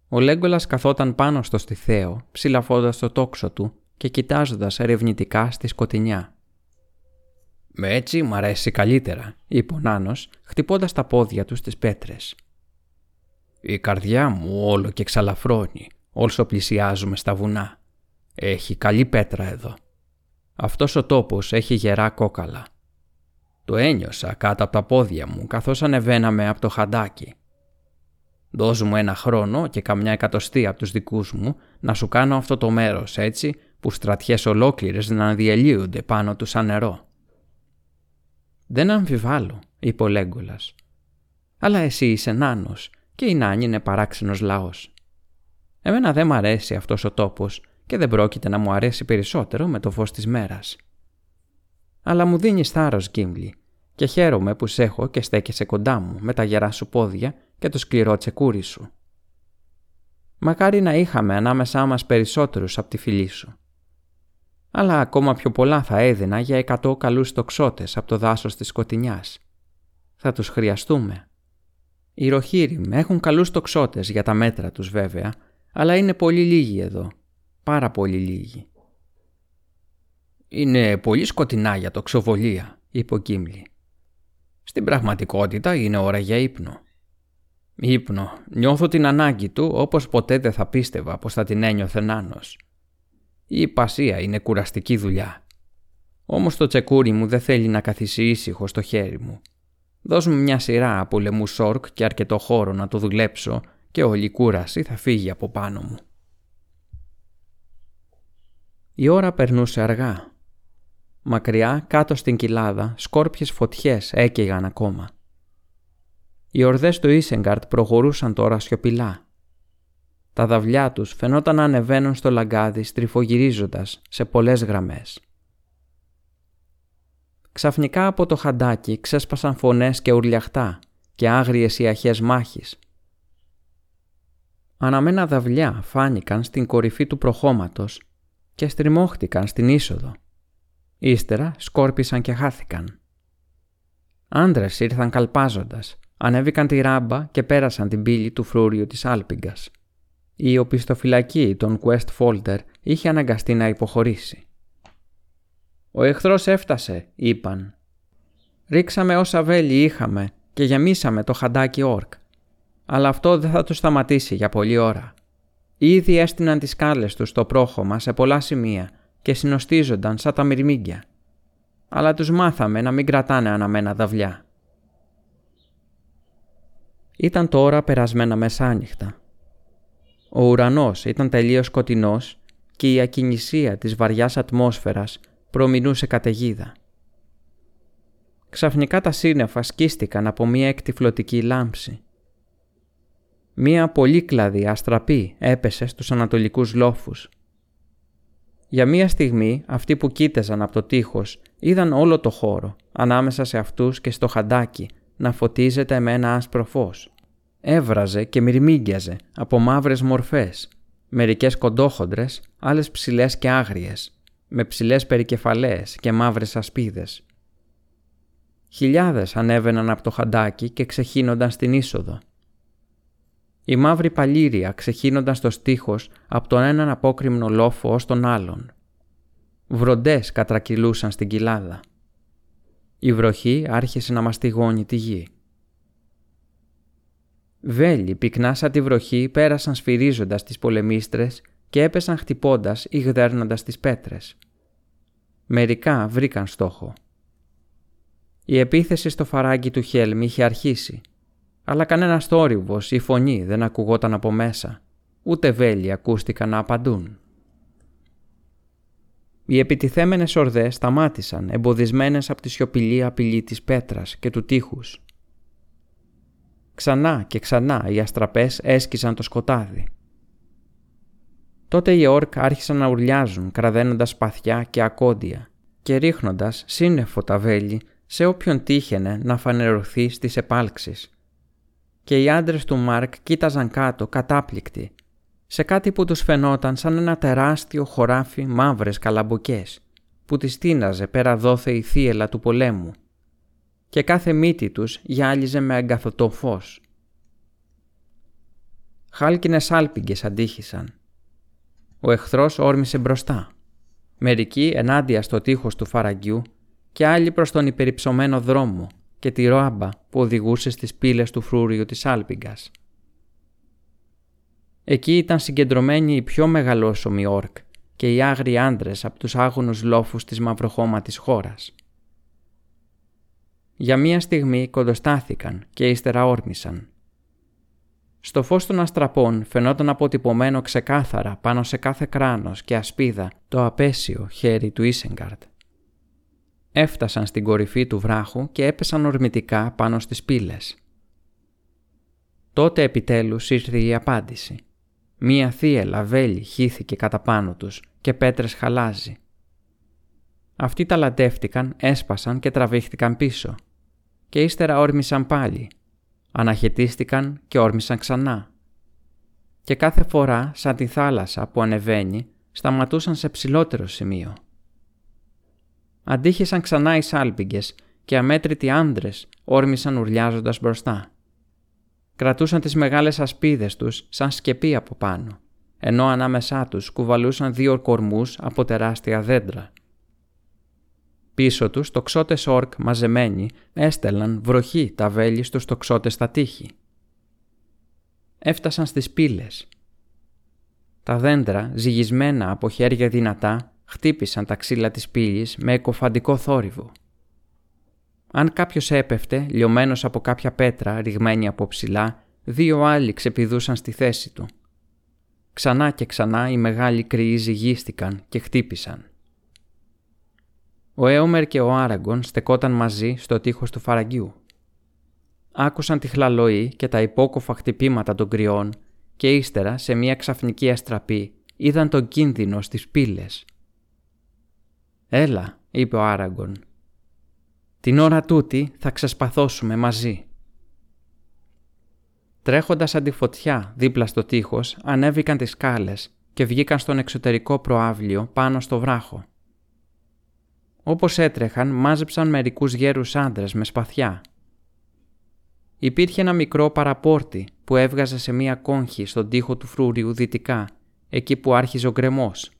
Ο Λέγκολας καθόταν πάνω στο στιθέο, ψηλαφώντας το τόξο του και κοιτάζοντας ερευνητικά στη σκοτεινιά. «Με έτσι μ' αρέσει καλύτερα», είπε ο Νάνος, χτυπώντας τα πόδια του στις πέτρες. Η καρδιά μου όλο και ξαλαφρώνει όσο πλησιάζουμε στα βουνά. Έχει καλή πέτρα εδώ. Αυτός ο τόπος έχει γερά κόκαλα. Το ένιωσα κάτω από τα πόδια μου καθώς ανεβαίναμε από το χαντάκι. Δώσ' μου ένα χρόνο και καμιά εκατοστή από τους δικούς μου να σου κάνω αυτό το μέρος έτσι που στρατιές ολόκληρες να διελύονται πάνω του σαν νερό. «Δεν αμφιβάλλω», είπε ο Λέγκολας. «Αλλά εσύ είσαι νάνος και η Νάνη είναι παράξενος λαός. Εμένα δεν μ' αρέσει αυτός ο τόπος και δεν πρόκειται να μου αρέσει περισσότερο με το φως της μέρας. Αλλά μου δίνεις θάρρος, Γκίμλι, και χαίρομαι που σε έχω και στέκεσαι κοντά μου με τα γερά σου πόδια και το σκληρό τσεκούρι σου. Μακάρι να είχαμε ανάμεσά μας περισσότερους από τη φυλή σου. Αλλά ακόμα πιο πολλά θα έδινα για εκατό καλούς τοξότες από το δάσος της σκοτεινιάς. Θα τους χρειαστούμε. Οι ροχύροι έχουν καλούς τοξότες για τα μέτρα τους βέβαια, αλλά είναι πολύ λίγοι εδώ. Πάρα πολύ λίγοι. «Είναι πολύ σκοτεινά για τοξοβολία», είπε ο Κίμλι. «Στην πραγματικότητα είναι ώρα για ύπνο». «Ύπνο. Νιώθω την ανάγκη του όπως ποτέ δεν θα πίστευα πως θα την ένιωθε νάνος. Η υπασία είναι κουραστική δουλειά. Όμως το τσεκούρι μου δεν θέλει να καθίσει ήσυχο στο χέρι μου Δώσ' μου μια σειρά από λαιμού σόρκ και αρκετό χώρο να το δουλέψω και όλη η κούραση θα φύγει από πάνω μου. Η ώρα περνούσε αργά. Μακριά κάτω στην κοιλάδα σκόρπιες φωτιές έκαιγαν ακόμα. Οι ορδές του Ίσεγκαρτ προχωρούσαν τώρα σιωπηλά. Τα δαυλιά τους φαινόταν να ανεβαίνουν στο λαγκάδι στριφογυρίζοντας σε πολλές γραμμές. Ξαφνικά από το χαντάκι ξέσπασαν φωνές και ουρλιαχτά και άγριες ιαχές μάχης. Αναμένα δαυλιά φάνηκαν στην κορυφή του προχώματος και στριμώχτηκαν στην είσοδο. Ύστερα σκόρπισαν και χάθηκαν. Άντρες ήρθαν καλπάζοντας, ανέβηκαν τη ράμπα και πέρασαν την πύλη του φρούριου της Άλπιγκας. Η οπισθοφυλακή των Quest Folder είχε αναγκαστεί να υποχωρήσει. «Ο εχθρός έφτασε», είπαν. Ρίξαμε όσα βέλη είχαμε και γεμίσαμε το χαντάκι όρκ. Αλλά αυτό δεν θα το σταματήσει για πολλή ώρα. Ήδη έστειναν τις σκάλες τους στο πρόχωμα σε πολλά σημεία και συνοστίζονταν σαν τα μυρμήγκια. Αλλά τους μάθαμε να μην κρατάνε αναμένα δαυλιά. Ήταν τώρα περασμένα μεσάνυχτα. Ο ουρανός ήταν τελείως σκοτεινός και η ακινησία της βαριάς ατμόσφαιρας προμηνούσε καταιγίδα. ξαφνικά τα σύννεφα σκίστηκαν από μία εκτιφλωτική λάμψη. Μία πολύκλαδη αστραπή έπεσε στους ανατολικούς λόφους. Για μία στιγμή αυτοί που κοίταζαν από το τείχος είδαν όλο το χώρο, ανάμεσα σε αυτούς και στο χαντάκι, να φωτίζεται με ένα άσπρο φως. Έβραζε και μυρμήγκιαζε από μαύρες μορφές, μερικές κοντόχοντρες, άλλες ψηλές και άγριες, με ψηλές περικεφαλές και μαύρες ασπίδες. Χιλιάδες ανέβαιναν από το χαντάκι και ξεχύνονταν στην είσοδο. Οι μαύροι παλήρια ξεχύνονταν στο στίχος από τον έναν απόκριμνο λόφο ως τον άλλον. Βροντές κατρακυλούσαν στην κοιλάδα. Η βροχή άρχισε να μαστιγώνει τη γη. Βέλοι πυκνά σαν τη βροχή πέρασαν σφυρίζοντας τις πολεμίστρες και έπεσαν χτυπώντας ή γδέρνοντας τις πέτρες. Μερικά βρήκαν στόχο. Η επίθεση στο φαράγγι του Χέλμ είχε αρχίσει, αλλά κανένα θόρυβος ή φωνή δεν ακουγόταν από μέσα, ούτε βέλη ακούστηκαν να απαντούν. Οι επιτιθέμενες ορδές σταμάτησαν εμποδισμένες από τη σιωπηλή απειλή της πέτρας και του τείχους. Ξανά και ξανά οι αστραπές έσκησαν το σκοτάδι. Τότε οι όρκ άρχισαν να ουρλιάζουν κραδένοντας σπαθιά και ακόντια και ρίχνοντας σύννεφο τα βέλη σε όποιον τύχαινε να φανερωθεί στις επάλξεις. Και οι άντρες του Μάρκ κοίταζαν κάτω κατάπληκτοι σε κάτι που τους φαινόταν σαν ένα τεράστιο χωράφι μαύρες καλαμποκές που τις τίναζε πέρα δόθε η θύελα του πολέμου και κάθε μύτη τους γυάλιζε με αγκαθωτό φως. Χάλκινες άλπιγγες αντίχησαν. Ο εχθρός όρμησε μπροστά. Μερικοί ενάντια στο τείχος του φαραγγιού και άλλοι προς τον υπερυψωμένο δρόμο και τη ροάμπα που οδηγούσε στις πύλες του φρούριου της άλπιγκας. Εκεί ήταν συγκεντρωμένοι οι πιο μεγαλόσωμοι όρκ και οι άγριοι άντρες από τους άγωνους λόφους της μαυροχώματης χώρας. Για μία στιγμή κοντοστάθηκαν και ύστερα όρμησαν. Στο φως των αστραπών φαινόταν αποτυπωμένο ξεκάθαρα πάνω σε κάθε κράνος και ασπίδα το απέσιο χέρι του Ίσεγκαρτ. Έφτασαν στην κορυφή του βράχου και έπεσαν ορμητικά πάνω στις πύλες. Τότε επιτέλους ήρθε η απάντηση. Μία θύελα βέλη χύθηκε κατά πάνω τους και πέτρες χαλάζει. Αυτοί ταλαντεύτηκαν, έσπασαν και τραβήχτηκαν πίσω. Και ύστερα όρμησαν πάλι. Αναχαιτίστηκαν και όρμησαν ξανά. Και κάθε φορά, σαν τη θάλασσα που ανεβαίνει, σταματούσαν σε ψηλότερο σημείο. Αντίχησαν ξανά οι σάλπιγγες και αμέτρητοι άντρες όρμησαν ουρλιάζοντας μπροστά κρατούσαν τις μεγάλες ασπίδες τους σαν σκεπή από πάνω, ενώ ανάμεσά τους κουβαλούσαν δύο κορμούς από τεράστια δέντρα. Πίσω τους τοξότες όρκ μαζεμένοι έστελναν βροχή τα βέλη στους τοξότες στα τείχη. Έφτασαν στις πύλες. Τα δέντρα, ζυγισμένα από χέρια δυνατά, χτύπησαν τα ξύλα της πύλης με εκοφαντικό θόρυβο. Αν κάποιος έπεφτε, λιωμένος από κάποια πέτρα ρηγμένη από ψηλά, δύο άλλοι ξεπηδούσαν στη θέση του. Ξανά και ξανά οι μεγάλοι κρυοί ζυγίστηκαν και χτύπησαν. Ο Έομερ και ο Άραγκον στεκόταν μαζί στο τείχος του φαραγγιού. Άκουσαν τη χλαλοή και τα υπόκοφα χτυπήματα των κρυών και ύστερα σε μια ξαφνική αστραπή είδαν τον κίνδυνο στις πύλες. «Έλα», είπε ο Άραγκον, την ώρα τούτη θα ξεσπαθώσουμε μαζί. Τρέχοντας αντιφωτιά δίπλα στο τείχος, ανέβηκαν τις σκάλες και βγήκαν στον εξωτερικό προάβλιο πάνω στο βράχο. Όπως έτρεχαν, μάζεψαν μερικούς γέρους άντρες με σπαθιά. Υπήρχε ένα μικρό παραπόρτι που έβγαζε σε μία κόγχη στον τοίχο του φρούριου δυτικά, εκεί που άρχιζε ο γκρεμός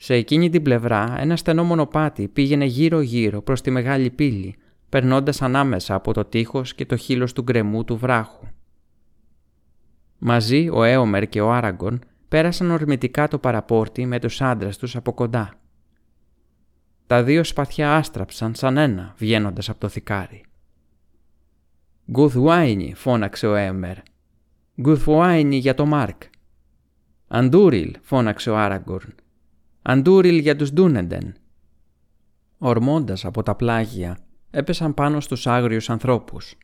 σε εκείνη την πλευρά ένα στενό μονοπάτι πήγαινε γύρω-γύρω προς τη μεγάλη πύλη, περνώντας ανάμεσα από το τείχος και το χείλος του γκρεμού του βράχου. Μαζί ο Έομερ και ο Άραγκον πέρασαν ορμητικά το παραπόρτι με τους άντρες τους από κοντά. Τα δύο σπαθιά άστραψαν σαν ένα βγαίνοντας από το θικάρι. «Γκουθουάινι», φώναξε ο Έομερ. «Γκουθουάινι για το Μάρκ». «Αντούριλ», φώναξε ο Άραγκορν αντούριλ για τους Ντούνεντεν. Ορμώντας από τα πλάγια, έπεσαν πάνω στους άγριους ανθρώπους.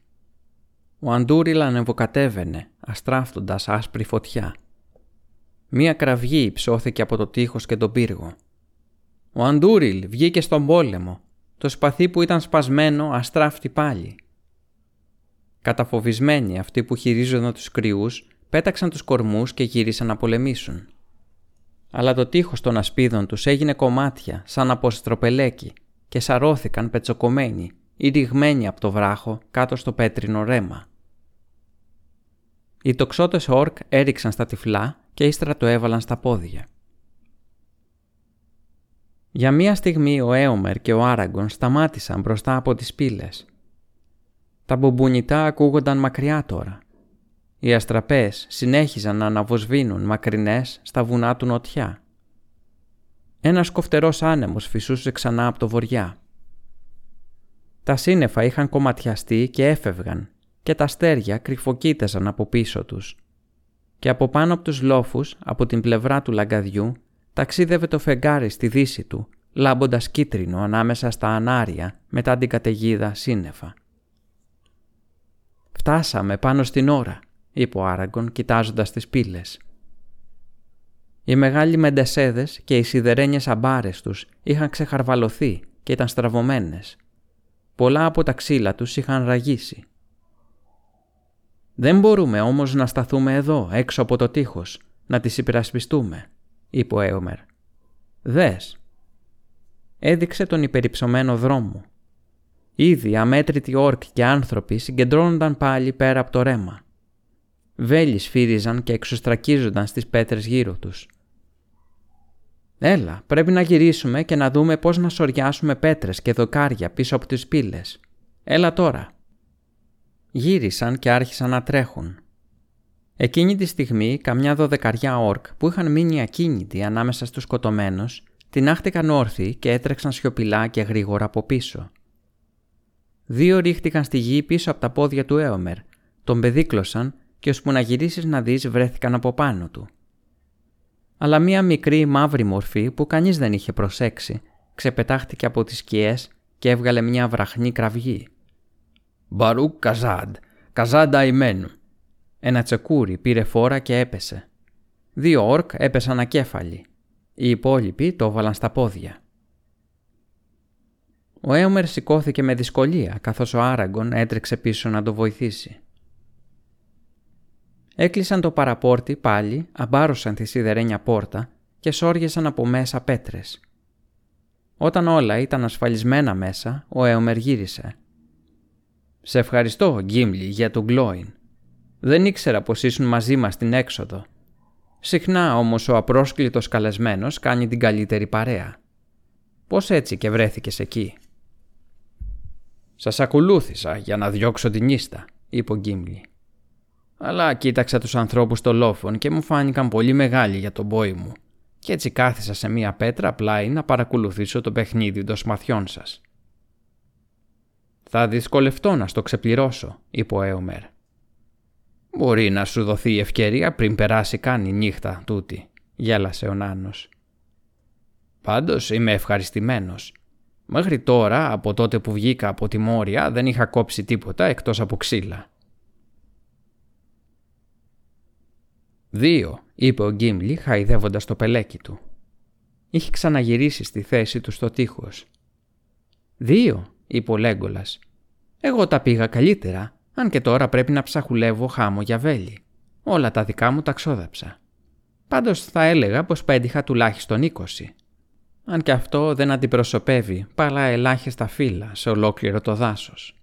Ο Αντούριλ ανεβοκατέβαινε, αστράφτοντας άσπρη φωτιά. Μία κραυγή υψώθηκε από το τείχος και τον πύργο. Ο Αντούριλ βγήκε στον πόλεμο. Το σπαθί που ήταν σπασμένο αστράφτη πάλι. Καταφοβισμένοι αυτοί που χειρίζονταν τους κρυούς, πέταξαν τους κορμούς και γύρισαν να πολεμήσουν. Αλλά το τείχος των ασπίδων τους έγινε κομμάτια σαν από στροπελέκι και σαρώθηκαν πετσοκομμένοι ή ρηγμένοι από το βράχο κάτω στο πέτρινο ρέμα. Οι τοξότες όρκ έριξαν στα τυφλά και ύστερα το έβαλαν στα πόδια. Για μία στιγμή ο Έομερ και ο Άραγκον σταμάτησαν μπροστά από τις πύλες. Τα μπουμπουνιτά ακούγονταν μακριά τώρα. Οι αστραπές συνέχιζαν να αναβοσβήνουν μακρινές στα βουνά του νοτιά. Ένας κοφτερός άνεμος φυσούσε ξανά από το βοριά. Τα σύννεφα είχαν κομματιαστεί και έφευγαν και τα αστέρια κρυφοκοίταζαν από πίσω τους. Και από πάνω από τους λόφους, από την πλευρά του λαγκαδιού, ταξίδευε το φεγγάρι στη δύση του, λάμποντας κίτρινο ανάμεσα στα ανάρια μετά την καταιγίδα σύννεφα. «Φτάσαμε πάνω στην ώρα», είπε ο Άραγκον κοιτάζοντας τις πύλες. Οι μεγάλοι μεντεσέδες και οι σιδερένιες αμπάρες τους είχαν ξεχαρβαλωθεί και ήταν στραβωμένες. Πολλά από τα ξύλα τους είχαν ραγίσει. «Δεν μπορούμε όμως να σταθούμε εδώ, έξω από το τείχος, να τις υπερασπιστούμε», είπε ο Έομερ. «Δες». Έδειξε τον υπερυψωμένο δρόμο. Ήδη αμέτρητοι όρκ και άνθρωποι συγκεντρώνονταν πάλι πέρα από το ρέμα. Βέλη σφύριζαν και εξωστρακίζονταν στις πέτρες γύρω τους. «Έλα, πρέπει να γυρίσουμε και να δούμε πώς να σοριάσουμε πέτρες και δοκάρια πίσω από τις πύλες. Έλα τώρα». Γύρισαν και άρχισαν να τρέχουν. Εκείνη τη στιγμή καμιά δωδεκαριά όρκ που είχαν μείνει ακίνητοι ανάμεσα στους σκοτωμένους τεινάχτηκαν όρθιοι και έτρεξαν σιωπηλά και γρήγορα από πίσω. Δύο ρίχτηκαν στη γη πίσω από τα πόδια του Έομερ, τον πεδίκλωσαν και ώσπου να γυρίσεις να δεις βρέθηκαν από πάνω του. Αλλά μία μικρή μαύρη μορφή που κανείς δεν είχε προσέξει ξεπετάχτηκε από τις σκιές και έβγαλε μια βραχνή κραυγή. «Μπαρούκ Καζάντ, Καζάντ Αϊμένου». Ένα τσεκούρι πήρε φόρα και έπεσε. Δύο όρκ έπεσαν ακέφαλοι. Οι υπόλοιποι το έβαλαν στα πόδια. Ο Έομερ σηκώθηκε με δυσκολία καθώς ο Άραγκον έτρεξε πίσω να το βοηθήσει. Έκλεισαν το παραπόρτι πάλι, αμπάρωσαν τη σιδερένια πόρτα και σόργεσαν από μέσα πέτρες. Όταν όλα ήταν ασφαλισμένα μέσα, ο Έομερ γύρισε. «Σε ευχαριστώ, Γκίμλι, για τον Γκλόιν. Δεν ήξερα πως ήσουν μαζί μας στην έξοδο. Συχνά όμως ο απρόσκλητος καλεσμένος κάνει την καλύτερη παρέα. Πώς έτσι και βρέθηκες εκεί» «Σας ακολούθησα για να διώξω την ίστα», είπε ο Γκίμλι. «Αλλά κοίταξα τους ανθρώπους στο λόφον και μου φάνηκαν πολύ μεγάλοι για τον πόη μου και έτσι κάθισα σε μία πέτρα πλάι να παρακολουθήσω το παιχνίδι των σμαθιών σας». «Θα δυσκολευτώ να στο ξεπληρώσω», είπε ο Έομερ. «Μπορεί να σου δοθεί η ευκαιρία πριν περάσει καν η νύχτα τούτη», γέλασε ο Νάνος. «Πάντως είμαι ευχαριστημένος Μέχρι τώρα, από τότε που βγήκα από τη Μόρια, δεν είχα κόψει τίποτα εκτός από ξύλα. «Δύο», είπε ο Γκίμλι χαϊδεύοντας το πελέκι του. Είχε ξαναγυρίσει στη θέση του στο τείχος. «Δύο», είπε ο Λέγκολας. «Εγώ τα πήγα καλύτερα, αν και τώρα πρέπει να ψαχουλεύω χάμο για βέλη. Όλα τα δικά μου τα ξόδεψα. Πάντως θα έλεγα πως πέντυχα τουλάχιστον είκοσι αν και αυτό δεν αντιπροσωπεύει παρά ελάχιστα φύλλα σε ολόκληρο το δάσος.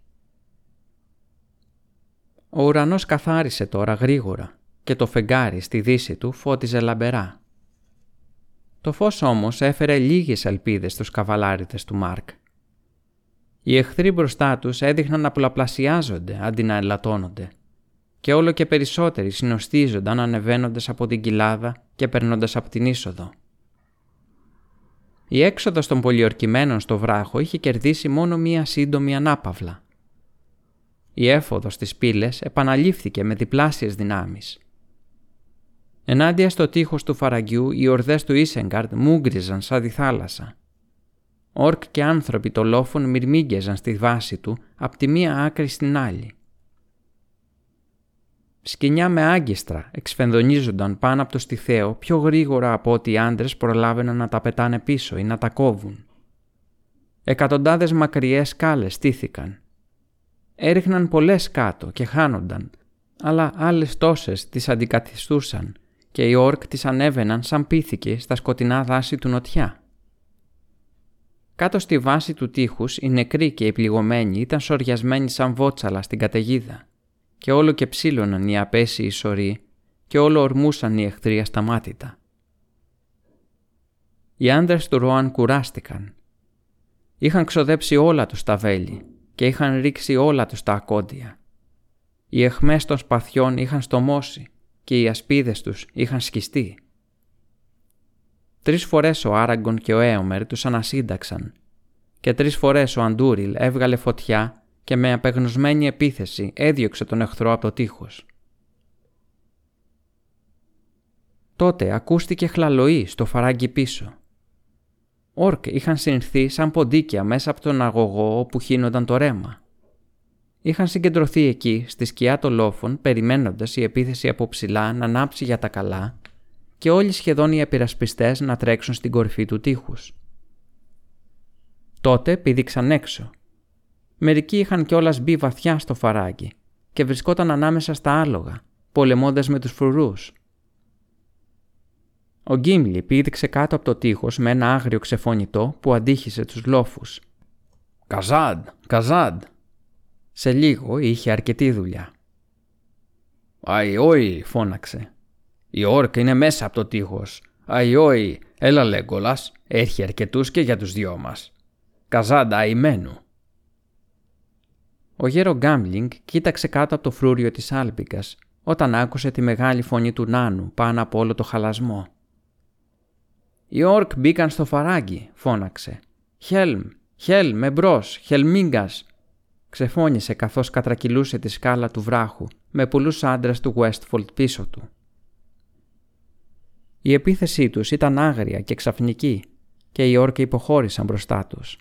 Ο ουρανός καθάρισε τώρα γρήγορα και το φεγγάρι στη δύση του φώτιζε λαμπερά. Το φως όμως έφερε λίγες ελπίδες στους καβαλάριτες του Μάρκ. Οι εχθροί μπροστά τους έδειχναν να πολλαπλασιάζονται αντί να ελαττώνονται και όλο και περισσότεροι συνοστίζονταν ανεβαίνοντας από την κοιλάδα και περνώντας από την είσοδο. Η έξοδος των πολιορκημένων στο βράχο είχε κερδίσει μόνο μία σύντομη ανάπαυλα. Η έφοδος στις πύλες επαναλήφθηκε με διπλάσιες δυνάμεις. Ενάντια στο τείχος του φαραγγιού οι ορδές του Ίσεγκαρντ μούγκριζαν σαν τη θάλασσα. Όρκ και άνθρωποι το λόφων μυρμήγκεζαν στη βάση του από τη μία άκρη στην άλλη. Σκηνιά με άγκιστρα εξφενδονίζονταν πάνω από το στιθέο πιο γρήγορα από ότι οι άντρες προλάβαιναν να τα πετάνε πίσω ή να τα κόβουν. Εκατοντάδες μακριές σκάλες στήθηκαν. Έριχναν πολλές κάτω και χάνονταν, αλλά άλλες τόσες τις αντικαθιστούσαν και οι όρκ τις ανέβαιναν σαν πίθηκε στα σκοτεινά δάση του νοτιά. Κάτω στη βάση του τείχους οι νεκροί και οι πληγωμένοι ήταν σοριασμένοι σαν βότσαλα στην καταιγίδα και όλο και ψήλωναν οι απέσιοι σωροί και όλο ορμούσαν οι εχθροί ασταμάτητα. Οι άντρες του Ροάν κουράστηκαν. Είχαν ξοδέψει όλα τους τα βέλη και είχαν ρίξει όλα τους τα ακόντια. Οι εχμές των σπαθιών είχαν στομώσει και οι ασπίδες τους είχαν σκιστεί. Τρεις φορές ο Άραγκον και ο Έομερ τους ανασύνταξαν και τρεις φορές ο Αντούριλ έβγαλε φωτιά και με απεγνωσμένη επίθεση έδιωξε τον εχθρό από το τείχος. Τότε ακούστηκε χλαλοή στο φαράγγι πίσω. Όρκ είχαν συνθεί σαν ποντίκια μέσα από τον αγωγό όπου χύνονταν το ρέμα. Είχαν συγκεντρωθεί εκεί στη σκιά των λόφων περιμένοντας η επίθεση από ψηλά να ανάψει για τα καλά και όλοι σχεδόν οι επειρασπιστές να τρέξουν στην κορφή του τείχους. Τότε πήδηξαν έξω. Μερικοί είχαν κιόλας μπει βαθιά στο φαράγγι και βρισκόταν ανάμεσα στα άλογα, πολεμώντας με τους φρουρούς. Ο Γκίμλι πήδηξε κάτω από το τείχος με ένα άγριο ξεφωνητό που αντίχησε τους λόφους. «Καζάντ! Καζάντ!» Σε λίγο είχε αρκετή δουλειά. «Αϊόι!» φώναξε. «Η όρκα είναι μέσα από το τείχος. Αϊόι! Έλα Λέγκολας, έχει αρκετούς και για τους δυο μας. Καζάντα αϊμένου!» Ο γέρο Γκάμπλινγκ κοίταξε κάτω από το φρούριο της άλπικας όταν άκουσε τη μεγάλη φωνή του Νάνου πάνω από όλο το χαλασμό. Οι όρκ μπήκαν στο φαράγγι, φώναξε. «Χέλμ, Χέλμ, εμπρός, Χελμίγκας!» Ξεφώνησε καθώς κατρακυλούσε τη σκάλα του βράχου με πολλούς άντρες του Westfold πίσω του. Η επίθεσή τους ήταν άγρια και ξαφνική και οι όρκοι υποχώρησαν μπροστά τους.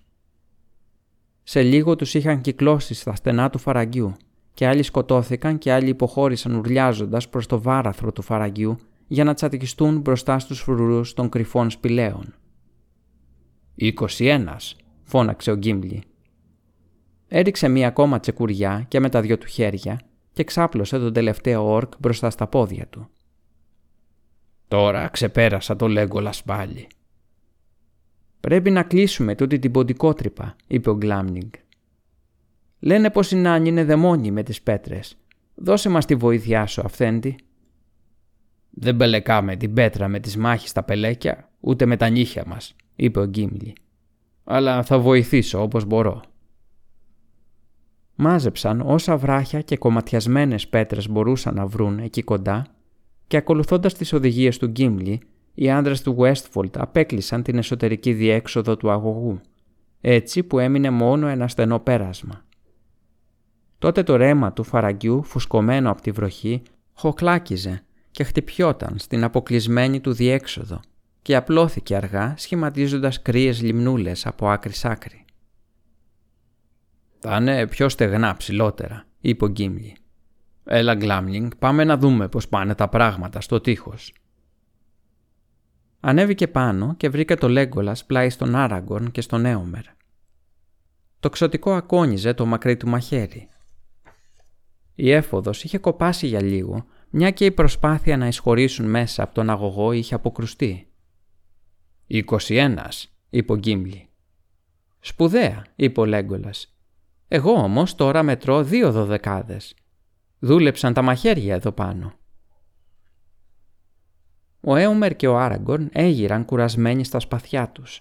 Σε λίγο τους είχαν κυκλώσει στα στενά του φαραγγιού και άλλοι σκοτώθηκαν και άλλοι υποχώρησαν ουρλιάζοντας προς το βάραθρο του φαραγγιού για να τσατικιστούν μπροστά στους φρουρούς των κρυφών σπηλαίων. «Είκοσι ένας», φώναξε ο Γκίμπλι. Έριξε μία ακόμα τσεκουριά και με τα δυο του χέρια και ξάπλωσε τον τελευταίο όρκ μπροστά στα πόδια του. «Τώρα ξεπέρασα το Λέγκολας πάλι». «Πρέπει να κλείσουμε τούτη την ποντικότρυπα», είπε ο Γκλάμνιγκ. «Λένε πως η Νάνη είναι δαιμόνι με τις πέτρες. Δώσε μας τη βοήθειά σου, αυθέντη». «Δεν μπελεκάμε την πέτρα με τις μάχες στα πελέκια, ούτε με τα νύχια μας», είπε ο Γκίμλι. «Αλλά θα βοηθήσω όπως μπορώ». Μάζεψαν όσα βράχια και κομματιασμένες πέτρες μπορούσαν να βρουν εκεί κοντά και ακολουθώντας τις οδηγίες του Γκίμλι, οι άντρες του Westfold απέκλεισαν την εσωτερική διέξοδο του αγωγού, έτσι που έμεινε μόνο ένα στενό πέρασμα. Τότε το ρέμα του φαραγγιού, φουσκωμένο από τη βροχή, χοκλάκιζε και χτυπιόταν στην αποκλεισμένη του διέξοδο και απλώθηκε αργά σχηματίζοντας κρύες λιμνούλες από άκρη σ' άκρη. «Θα είναι πιο στεγνά ψηλότερα», είπε ο Γκίμλι. «Έλα Γκλάμλινγκ, πάμε να δούμε πώς πάνε τα πράγματα στο τείχος». Ανέβηκε πάνω και βρήκε το Λέγκολας πλάι στον Άραγκον και στον Έομερ. Το ξωτικό ακόνιζε το μακρύ του μαχαίρι. Η έφοδος είχε κοπάσει για λίγο μια και η προσπάθεια να εισχωρήσουν μέσα από τον αγωγό είχε αποκρουστεί. «21», είπε ο Γκίμλι. «Σπουδαία», είπε ο Λέγκολας. «Εγώ όμως τώρα μετρώ δύο δωδεκάδες. Δούλεψαν τα μαχαίρια εδώ πάνω». Ο Έουμερ και ο Άραγκον έγειραν κουρασμένοι στα σπαθιά τους.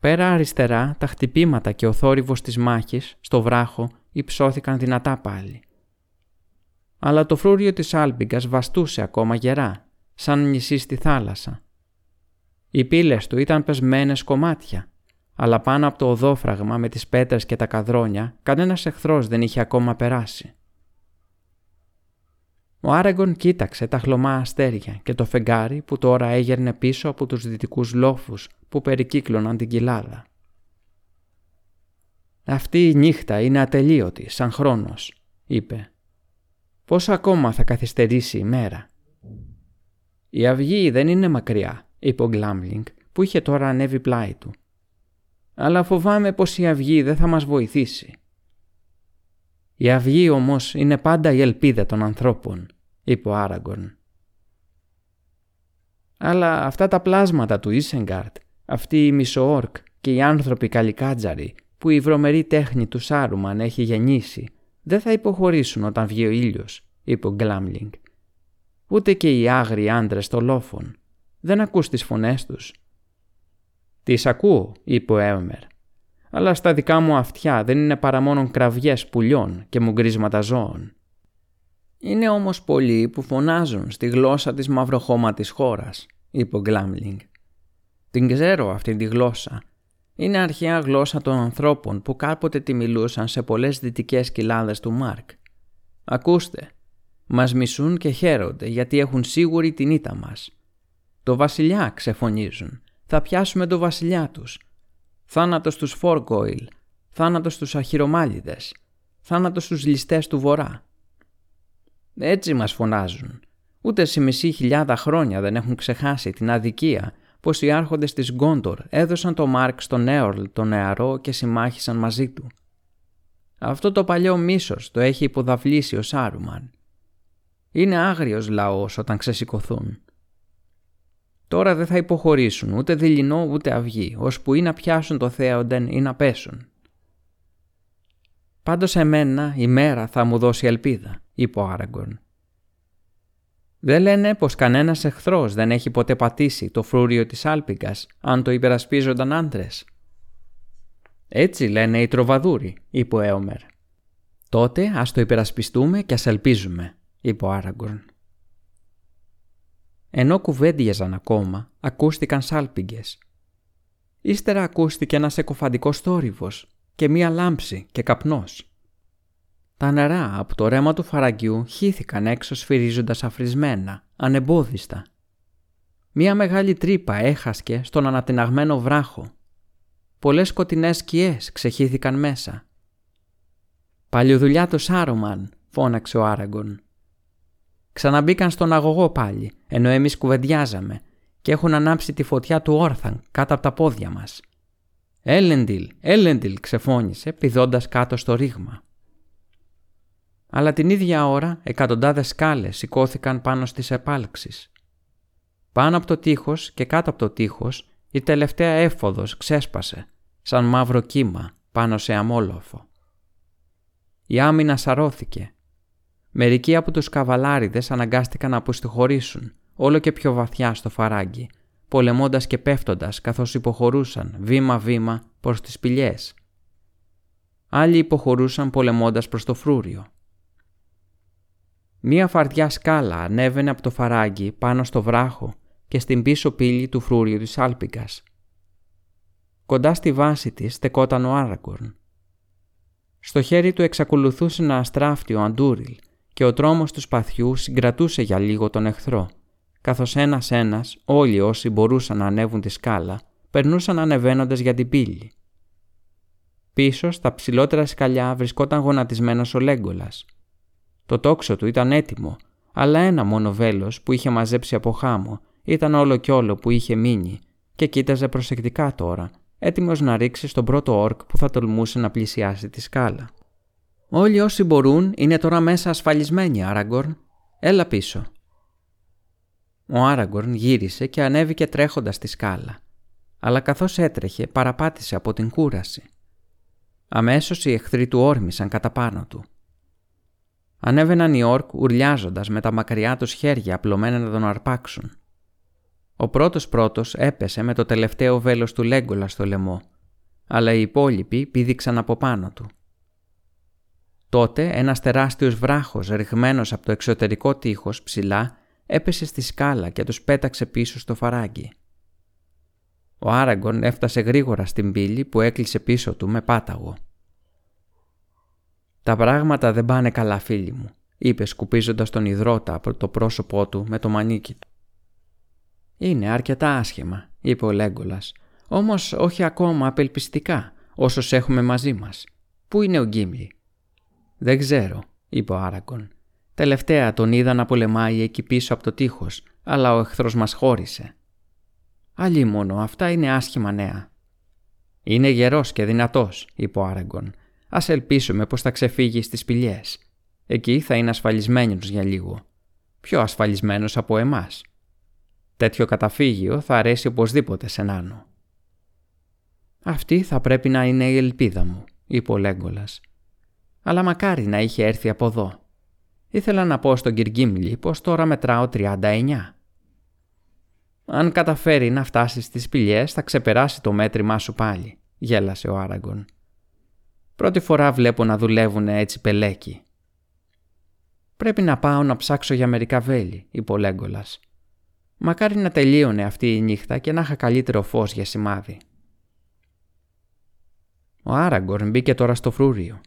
Πέρα αριστερά τα χτυπήματα και ο θόρυβος της μάχης στο βράχο υψώθηκαν δυνατά πάλι αλλά το φρούριο της άλπιγκας βαστούσε ακόμα γερά, σαν νησί στη θάλασσα. Οι πύλες του ήταν πεσμένες κομμάτια, αλλά πάνω από το οδόφραγμα με τις πέτρες και τα καδρόνια κανένας εχθρός δεν είχε ακόμα περάσει. Ο Άραγκον κοίταξε τα χλωμά αστέρια και το φεγγάρι που τώρα έγερνε πίσω από τους δυτικούς λόφους που περικύκλωναν την κοιλάδα. «Αυτή η νύχτα είναι ατελείωτη, σαν χρόνος», είπε. «Πόσο ακόμα θα καθυστερήσει η μέρα». «Η αυγή δεν είναι μακριά», είπε ο Γκλάμπλινγκ, που είχε τώρα ανέβει πλάι του. «Αλλά φοβάμαι πως η αυγή δεν θα μας βοηθήσει». «Η αυγή όμως είναι πάντα η ελπίδα των ανθρώπων», είπε ο Άραγκορν. Αλλά αυτά τα πλάσματα του Ισενγκάρτ, αυτοί οι μισοόρκ και οι άνθρωποι καλικάτζαροι που η βρωμερή τέχνη του Σάρουμαν έχει γεννήσει, δεν θα υποχωρήσουν όταν βγει ο ήλιος, είπε ο Γκλάμλινγκ. Ούτε και οι άγριοι άντρες των λόφων. Δεν ακούς τις φωνές τους. «Τις ακούω», είπε ο Έμερ. «Αλλά στα δικά μου αυτιά δεν είναι παρά μόνο κραυγές πουλιών και μουγκρίσματα ζώων. Είναι όμως πολλοί που φωνάζουν στη γλώσσα της μαυροχώματης χώρας, είπε ο Γκλάμλινγκ. Την ξέρω αυτή τη γλώσσα. Είναι αρχαία γλώσσα των ανθρώπων που κάποτε τη μιλούσαν σε πολλές δυτικές κοιλάδες του Μάρκ. Ακούστε, μας μισούν και χαίρονται γιατί έχουν σίγουρη την ήττα μας. Το βασιλιά ξεφωνίζουν. Θα πιάσουμε το βασιλιά τους. Θάνατος στους Φόρκοιλ. Θάνατος στους αχυρομάλιδες. Θάνατος στους ληστές του βορρά. Έτσι μας φωνάζουν. Ούτε σε μισή χιλιάδα χρόνια δεν έχουν ξεχάσει την αδικία πως οι άρχοντες της Γκόντορ έδωσαν το Μάρκ στον Έορλ τον νεαρό και συμμάχησαν μαζί του. Αυτό το παλιό μίσος το έχει υποδαβλήσει ο Σάρουμαν. Είναι άγριος λαός όταν ξεσηκωθούν. Τώρα δεν θα υποχωρήσουν ούτε δειλινό ούτε αυγή, ώσπου ή να πιάσουν το θέοντεν ή να πέσουν. Πάντως εμένα η μέρα θα μου δώσει ελπίδα είπε ο Άραγκορν. Δεν λένε πως κανένας εχθρός δεν έχει ποτέ πατήσει το φρούριο της Άλπιγκας αν το υπερασπίζονταν άντρες. Έτσι λένε οι τροβαδούροι, είπε ο Έομερ. Τότε ας το υπερασπιστούμε και ας ελπίζουμε, είπε ο Άραγκορν. Ενώ κουβέντιαζαν ακόμα, ακούστηκαν σάλπιγγες. Ύστερα ακούστηκε ένας εκοφαντικός θόρυβος και μία λάμψη και καπνός. Τα νερά από το ρέμα του φαραγγιού χύθηκαν έξω σφυρίζοντας αφρισμένα, ανεμπόδιστα. Μία μεγάλη τρύπα έχασκε στον ανατιναγμένο βράχο. Πολλές σκοτεινές σκιές ξεχύθηκαν μέσα. «Παλιοδουλειά το Σάρωμαν», φώναξε ο Άραγκον. Ξαναμπήκαν στον αγωγό πάλι, ενώ εμείς κουβεντιάζαμε και έχουν ανάψει τη φωτιά του όρθαν κάτω από τα πόδια μας. «Έλεντιλ, Έλεντιλ», ξεφώνησε, πηδώντας κάτω στο ρήγμα αλλά την ίδια ώρα εκατοντάδες σκάλες σηκώθηκαν πάνω στις επάλξεις. Πάνω από το τείχος και κάτω από το τείχος η τελευταία έφοδος ξέσπασε, σαν μαύρο κύμα πάνω σε αμόλοφο. Η άμυνα σαρώθηκε. Μερικοί από τους καβαλάριδες αναγκάστηκαν να αποστηχωρήσουν όλο και πιο βαθιά στο φαράγγι, πολεμώντας και πέφτοντας καθώς υποχωρούσαν βήμα-βήμα προς τις πηλιές. Άλλοι υποχωρούσαν πολεμώντας προς το φρούριο. Μία φαρδιά σκάλα ανέβαινε από το φαράγγι πάνω στο βράχο και στην πίσω πύλη του φρούριου της Άλπικας. Κοντά στη βάση της στεκόταν ο Άραγκορν. Στο χέρι του εξακολουθούσε να αστράφτει ο Αντούριλ και ο τρόμος του σπαθιού συγκρατούσε για λίγο τον εχθρό, καθώς ένας-ένας όλοι όσοι μπορούσαν να ανέβουν τη σκάλα περνούσαν ανεβαίνοντας για την πύλη. Πίσω στα ψηλότερα σκαλιά βρισκόταν γονατισμένος ο Λέγκολας, το τόξο του ήταν έτοιμο, αλλά ένα μόνο βέλος που είχε μαζέψει από χάμο ήταν όλο κι όλο που είχε μείνει και κοίταζε προσεκτικά τώρα, έτοιμος να ρίξει στον πρώτο όρκ που θα τολμούσε να πλησιάσει τη σκάλα. «Όλοι όσοι μπορούν είναι τώρα μέσα ασφαλισμένοι, Άραγκορν. Έλα πίσω». Ο Άραγκορν γύρισε και ανέβηκε τρέχοντας τη σκάλα, αλλά καθώς έτρεχε παραπάτησε από την κούραση. Αμέσως οι εχθροί του όρμησαν κατά πάνω του. Ανέβαιναν οι όρκ ουρλιάζοντας με τα μακριά τους χέρια απλωμένα να τον αρπάξουν. Ο πρώτος πρώτος έπεσε με το τελευταίο βέλος του Λέγκολα στο λαιμό, αλλά οι υπόλοιποι πήδηξαν από πάνω του. Τότε ένας τεράστιος βράχος ρηγμένος από το εξωτερικό τείχος ψηλά έπεσε στη σκάλα και τους πέταξε πίσω στο φαράγγι. Ο Άραγκον έφτασε γρήγορα στην πύλη που έκλεισε πίσω του με πάταγο. «Τα πράγματα δεν πάνε καλά, φίλοι μου», είπε σκουπίζοντας τον υδρότα από το πρόσωπό του με το μανίκι του. «Είναι αρκετά άσχημα», είπε ο Λέγκολας, «όμως όχι ακόμα απελπιστικά, όσος έχουμε μαζί μας. Πού είναι ο Γκίμλι» «Δεν ξέρω», είπε ο Άραγκον. «Τελευταία τον είδα να πολεμάει εκεί πίσω από το τείχος, αλλά ο εχθρός μας χώρισε». «Αλλή μόνο, αυτά είναι άσχημα νέα». «Είναι γερός και δυνατός», είπε ο Άραγκον. «Ας ελπίσουμε πως θα ξεφύγει στις σπηλιές. Εκεί θα είναι ασφαλισμένος για λίγο. Πιο ασφαλισμένος από εμάς. Τέτοιο καταφύγιο θα αρέσει οπωσδήποτε σε νάνο». «Αυτή θα πρέπει να είναι η ελπίδα μου», είπε ο Λέγκολας. «Αλλά μακάρι να είχε έρθει από εδώ. Ήθελα να πω στον Κυργίμλι πως τώρα μετράω 39. Αν καταφέρει να φτάσει στις σπηλιές θα ξεπεράσει το μέτρημά σου πάλι», γέλασε ο Άραγκον. «Πρώτη φορά βλέπω να δουλεύουν έτσι πελέκι». «Πρέπει να πάω να ψάξω για μερικά βέλη», είπε ο Λέγκολας. «Μακάρι να τελείωνε αυτή η νύχτα και να είχα καλύτερο φως για σημάδι». Ο Άραγκορν μπήκε τώρα στο φρούριο.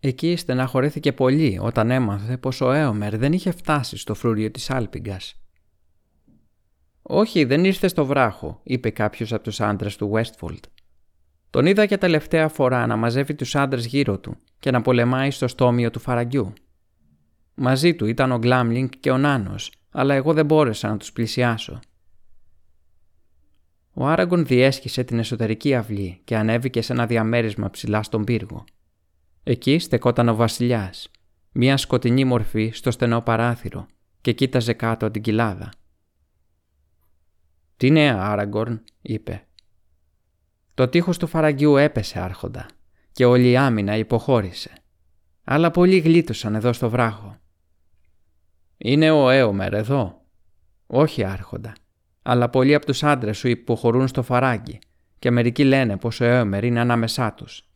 Εκεί στεναχωρέθηκε πολύ όταν έμαθε πως ο Έομερ δεν είχε φτάσει στο φρούριο της Άλπιγκας. «Όχι, δεν ήρθε στο βράχο», είπε κάποιος από τους άντρες του Westfold. Τον είδα για τελευταία φορά να μαζεύει τους άντρες γύρω του και να πολεμάει στο στόμιο του φαραγγιού. Μαζί του ήταν ο Γκλάμλινγκ και ο Νάνος, αλλά εγώ δεν μπόρεσα να τους πλησιάσω. Ο Άραγκον διέσχισε την εσωτερική αυλή και ανέβηκε σε ένα διαμέρισμα ψηλά στον πύργο. Εκεί στεκόταν ο βασιλιάς, μια σκοτεινή μορφή στο στενό παράθυρο και κοίταζε κάτω την κοιλάδα. «Τι νέα, Άραγκορν», είπε. Το τείχος του φαραγγιού έπεσε άρχοντα και όλη η άμυνα υποχώρησε. Αλλά πολλοί γλίτωσαν εδώ στο βράχο. «Είναι ο Έομερ εδώ» «Όχι, άρχοντα αλλά πολλοί από τους άντρες σου υποχωρούν στο φαράγγι και μερικοί λένε πως ο Έωμερ είναι ανάμεσά τους.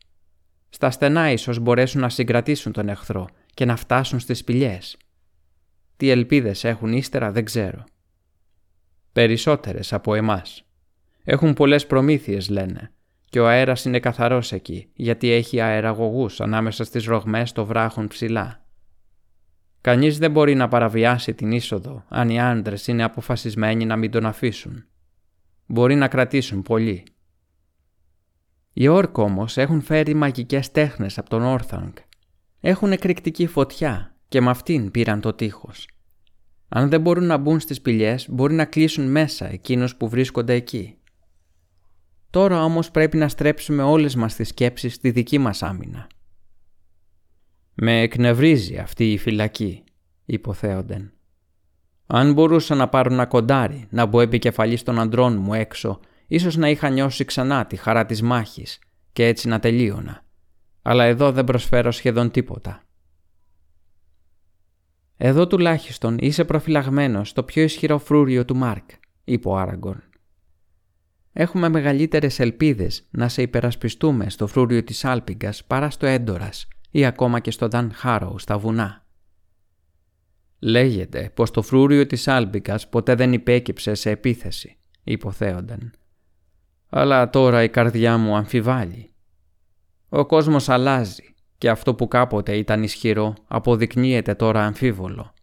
Στα στενά ίσως μπορέσουν να συγκρατήσουν τον εχθρό και να φτάσουν στις σπηλιές. Τι ελπίδες έχουν ύστερα δεν ξέρω. Περισσότερες από εμάς. Έχουν πολλές προμήθειες λένε και ο αέρας είναι καθαρός εκεί γιατί έχει αεραγωγούς ανάμεσα στις ρογμές των βράχων ψηλά. Κανείς δεν μπορεί να παραβιάσει την είσοδο αν οι άντρες είναι αποφασισμένοι να μην τον αφήσουν. Μπορεί να κρατήσουν πολύ. Οι όρκ όμως έχουν φέρει μαγικές τέχνες από τον Όρθανγκ. Έχουν εκρηκτική φωτιά και με αυτήν πήραν το τείχος. Αν δεν μπορούν να μπουν στις πηλιές, μπορεί να κλείσουν μέσα εκείνους που βρίσκονται εκεί. Τώρα όμως πρέπει να στρέψουμε όλες μας τις σκέψεις στη δική μας άμυνα. «Με εκνευρίζει αυτή η φυλακή», είπε ο Θέοντεν. «Αν μπορούσα να πάρω ένα κοντάρι, να μπω επικεφαλής των αντρών μου έξω, ίσως να είχα νιώσει ξανά τη χαρά της μάχης και έτσι να τελείωνα. Αλλά εδώ δεν προσφέρω σχεδόν τίποτα». «Εδώ τουλάχιστον είσαι προφυλαγμένος στο πιο ισχυρό φρούριο του Μάρκ», είπε ο Άραγκορν. «Έχουμε μεγαλύτερες ελπίδες να σε υπερασπιστούμε στο φρούριο της Άλπιγκας παρά στο Έντορας ή ακόμα και στο Δαν Χάροου στα βουνά. Λέγεται πως το φρούριο της Άλμπικας ποτέ δεν υπέκυψε σε επίθεση, υποθέονταν. Αλλά τώρα η καρδιά μου αμφιβάλλει. Ο κόσμος αλλάζει και αυτό που κάποτε ήταν ισχυρό αποδεικνύεται τώρα αμφίβολο.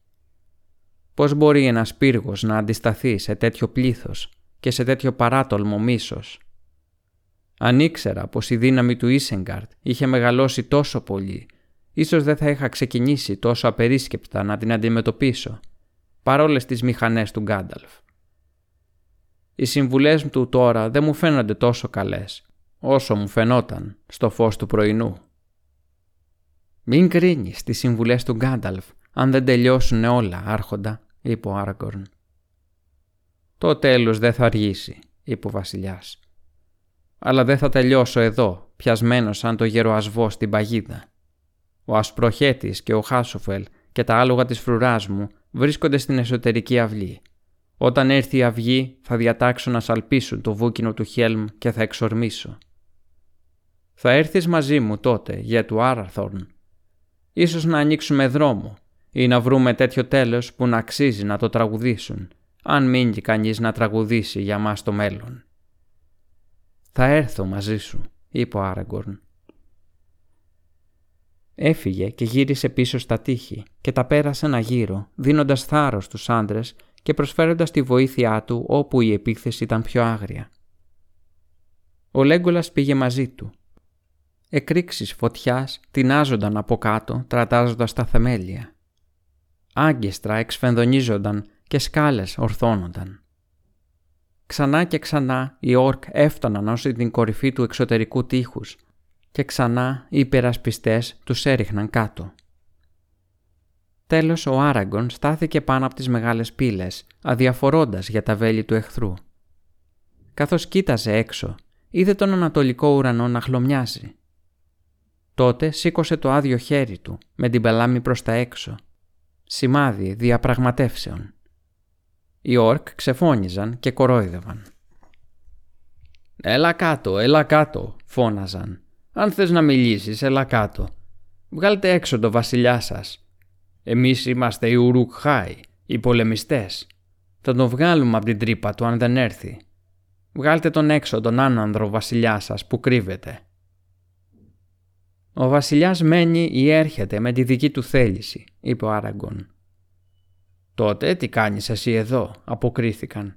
Πώς μπορεί ένας πύργος να αντισταθεί σε τέτοιο πλήθος και σε τέτοιο παράτολμο μίσος; Αν ήξερα πως η δύναμη του Ίσεγκαρτ είχε μεγαλώσει τόσο πολύ, ίσως δεν θα είχα ξεκινήσει τόσο απερίσκεπτα να την αντιμετωπίσω, παρόλες τις μηχανές του Γκάνταλφ. Οι συμβουλές του τώρα δεν μου φαίνονται τόσο καλές, όσο μου φαινόταν στο φως του πρωινού. «Μην κρίνεις τις συμβουλές του Γκάνταλφ, αν δεν τελειώσουν όλα, άρχοντα», είπε ο Άραγκορν. «Το τέλος δεν θα αργήσει», είπε ο βασιλιάς αλλά δεν θα τελειώσω εδώ, πιασμένος σαν το γεροασβό στην παγίδα. Ο Ασπροχέτης και ο Χάσοφελ και τα άλογα της φρουράς μου βρίσκονται στην εσωτερική αυλή. Όταν έρθει η αυγή θα διατάξω να σαλπίσουν το βούκινο του Χέλμ και θα εξορμήσω. Θα έρθεις μαζί μου τότε για του Άραρθορν. Ίσως να ανοίξουμε δρόμο ή να βρούμε τέτοιο τέλος που να αξίζει να το τραγουδήσουν, αν μείνει κανείς να τραγουδήσει για μας το μέλλον. «Θα έρθω μαζί σου», είπε ο Άραγκορν. Έφυγε και γύρισε πίσω στα τείχη και τα πέρασε ένα γύρο, δίνοντας θάρρος στους άντρες και προσφέροντας τη βοήθειά του όπου η επίθεση ήταν πιο άγρια. Ο Λέγκολας πήγε μαζί του. εκρήξεις φωτιάς τεινάζονταν από κάτω τρατάζοντας τα θεμέλια. Άγκεστρα εξφενδονίζονταν και σκάλες ορθώνονταν. Ξανά και ξανά οι όρκ έφταναν ως την κορυφή του εξωτερικού τείχους και ξανά οι υπερασπιστές τους έριχναν κάτω. Τέλος ο Άραγκον στάθηκε πάνω από τις μεγάλες πύλες, αδιαφορώντας για τα βέλη του εχθρού. Καθώς κοίταζε έξω, είδε τον ανατολικό ουρανό να χλωμιάζει. Τότε σήκωσε το άδειο χέρι του, με την πελάμη προς τα έξω. Σημάδι διαπραγματεύσεων. Οι όρκ ξεφώνιζαν και κορόιδευαν. «Έλα κάτω, έλα κάτω», φώναζαν. «Αν θες να μιλήσεις, έλα κάτω. Βγάλτε έξω το βασιλιά σας. Εμείς είμαστε οι Ουρουκχάοι, οι πολεμιστές. Θα τον βγάλουμε από την τρύπα του αν δεν έρθει. Βγάλτε τον έξω τον άνανδρο βασιλιάς σας που κρύβεται». «Ο βασιλιάς μένει ή έρχεται με τη δική του θέληση», είπε ο Άραγκον. «Τότε τι κάνεις εσύ εδώ», αποκρίθηκαν.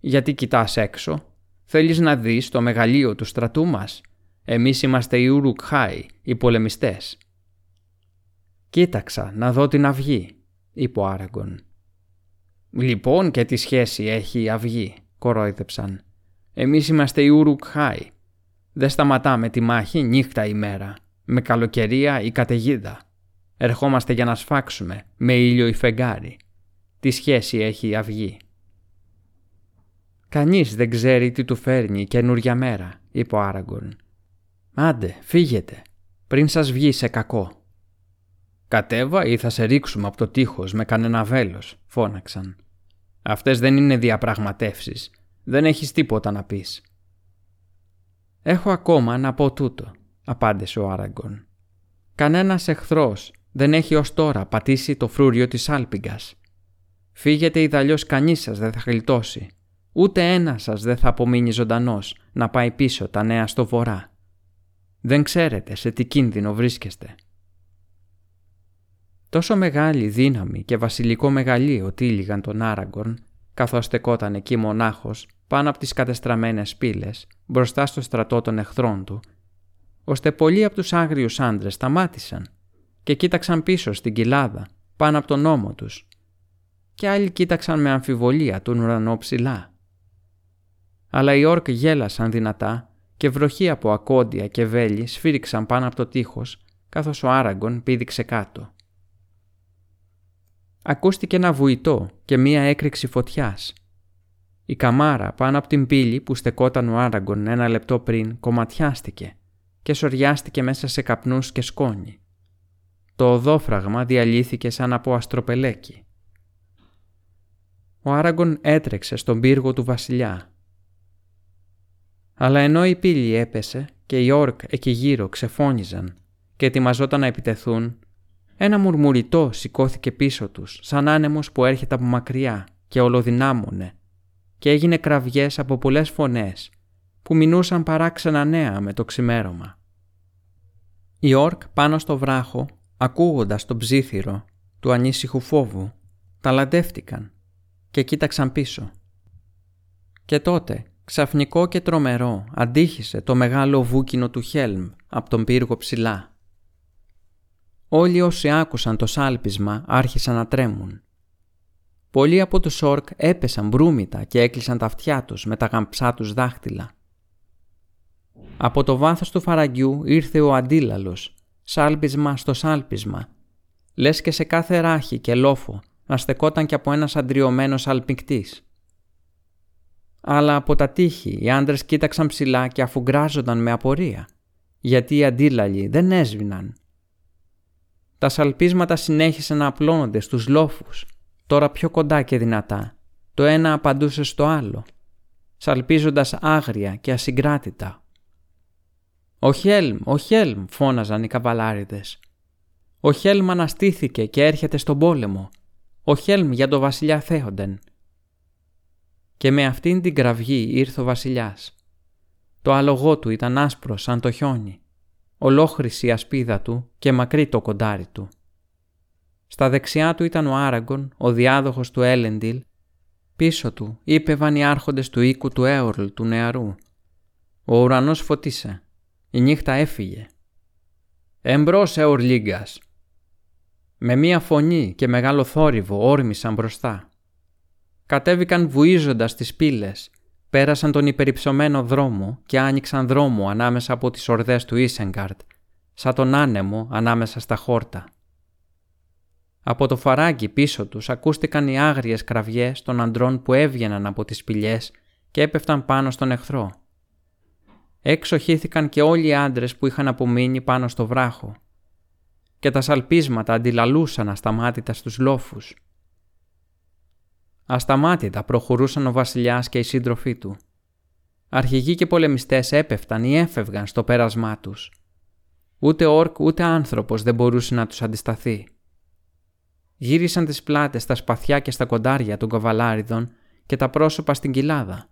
«Γιατί κοιτάς έξω; Θέλεις να δεις το μεγαλείο του στρατού μας; Εμείς είμαστε οι Ουρουκχάοι, οι πολεμιστές». «Κοίταξα να δω την αυγή», είπε ο Άραγκον. «Λοιπόν και τι σχέση έχει η αυγή», κορόιδεψαν. «Εμείς είμαστε οι Ουρουκχάοι. Δεν σταματάμε τη μάχη νύχτα ημέρα, με καλοκαιρία ή καταιγίδα. Ερχόμαστε για να σφάξουμε, με ήλιο ή φεγγάρι τι σχέση έχει η αυγή. «Κανείς δεν ξέρει τι του φέρνει η καινούρια μέρα», είπε ο Άραγκον. «Άντε, φύγετε, πριν σας βγει σε κακό». «Κατέβα ή θα σε ρίξουμε από το τείχος με κανένα βέλος», φώναξαν. «Αυτές δεν είναι διαπραγματεύσεις. Δεν έχεις τίποτα να πεις». «Έχω ακόμα να πω τούτο», απάντησε ο Άραγκον. «Κανένας εχθρός δεν έχει ως τώρα πατήσει το φρούριο της άλπιγκας. Φύγετε ιδαλλιώ κανείς σας δεν θα γλιτώσει. Ούτε ένας σας δεν θα απομείνει ζωντανός να πάει πίσω τα νέα στο βορρά. Δεν ξέρετε σε τι κίνδυνο βρίσκεστε. Τόσο μεγάλη δύναμη και βασιλικό μεγαλείο τύλιγαν τον Άραγκορν, καθώς στεκόταν εκεί μονάχος πάνω από τις κατεστραμμένες πύλες, μπροστά στο στρατό των εχθρών του, ώστε πολλοί από τους άγριους άντρες σταμάτησαν και κοίταξαν πίσω στην κοιλάδα, πάνω από τον ώμο τους, και άλλοι κοίταξαν με αμφιβολία τον ουρανό ψηλά. Αλλά οι όρκ γέλασαν δυνατά και βροχή από ακόντια και βέλη σφύριξαν πάνω από το τείχος καθώς ο Άραγκον πήδηξε κάτω. Ακούστηκε ένα βουητό και μία έκρηξη φωτιάς. Η καμάρα πάνω από την πύλη που στεκόταν ο Άραγκον ένα λεπτό πριν κομματιάστηκε και σοριάστηκε μέσα σε καπνούς και σκόνη. Το οδόφραγμα διαλύθηκε σαν από αστροπελέκι ο Άραγκον έτρεξε στον πύργο του βασιλιά. Αλλά ενώ η πύλη έπεσε και οι όρκ εκεί γύρω ξεφώνιζαν και ετοιμαζόταν να επιτεθούν, ένα μουρμουριτό σηκώθηκε πίσω τους σαν άνεμος που έρχεται από μακριά και ολοδυνάμωνε και έγινε κραυγές από πολλές φωνές που μινούσαν παράξενα νέα με το ξημέρωμα. Οι όρκ πάνω στο βράχο, ακούγοντας τον ψήθυρο του ανήσυχου φόβου, ταλαντεύτηκαν και κοίταξαν πίσω. Και τότε, ξαφνικό και τρομερό, αντίχησε το μεγάλο βούκινο του Χέλμ από τον πύργο ψηλά. Όλοι όσοι άκουσαν το σάλπισμα άρχισαν να τρέμουν. Πολλοί από τους όρκ έπεσαν μπρούμητα και έκλεισαν τα αυτιά τους με τα γαμψά τους δάχτυλα. Από το βάθος του φαραγγιού ήρθε ο αντίλαλος, σάλπισμα στο σάλπισμα, λες και σε κάθε ράχη και λόφο να στεκόταν και από ένας αντριωμένος αλπικτής. Αλλά από τα τείχη οι άντρες κοίταξαν ψηλά και αφουγκράζονταν με απορία, γιατί οι αντίλαλοι δεν έσβηναν. Τα σαλπίσματα συνέχισαν να απλώνονται στους λόφους, τώρα πιο κοντά και δυνατά. Το ένα απαντούσε στο άλλο, σαλπίζοντας άγρια και ασυγκράτητα. «Ο Χέλμ, ο Χέλμ», φώναζαν οι καβαλάριδες. «Ο Χέλμ αναστήθηκε και έρχεται στον πόλεμο ο Χέλμ για το βασιλιά Θέοντεν. Και με αυτήν την κραυγή ήρθε ο βασιλιάς. Το άλογό του ήταν άσπρο σαν το χιόνι, ολόχρηση η ασπίδα του και μακρύ το κοντάρι του. Στα δεξιά του ήταν ο Άραγκον, ο διάδοχος του Έλεντιλ, πίσω του είπεβαν οι άρχοντες του οίκου του Έωρλ του νεαρού. Ο ουρανός φωτίσε, η νύχτα έφυγε, «Εμπρός, Εορλίγκας!» Με μία φωνή και μεγάλο θόρυβο όρμησαν μπροστά. Κατέβηκαν βουίζοντας τις πύλες, πέρασαν τον υπερυψωμένο δρόμο και άνοιξαν δρόμο ανάμεσα από τις ορδές του Ίσεγκαρτ, σαν τον άνεμο ανάμεσα στα χόρτα. Από το φαράγγι πίσω τους ακούστηκαν οι άγριες κραυγές των αντρών που έβγαιναν από τις σπηλιές και έπεφταν πάνω στον εχθρό. Έξω χύθηκαν και όλοι οι άντρες που είχαν απομείνει πάνω στο βράχο και τα σαλπίσματα αντιλαλούσαν ασταμάτητα στους λόφους. Ασταμάτητα προχωρούσαν ο βασιλιάς και οι σύντροφοί του. Αρχηγοί και πολεμιστές έπεφταν ή έφευγαν στο πέρασμά τους. Ούτε όρκ ούτε άνθρωπος δεν μπορούσε να τους αντισταθεί. Γύρισαν τις πλάτες στα σπαθιά και στα κοντάρια των καβαλάριδων και τα πρόσωπα στην κοιλάδα.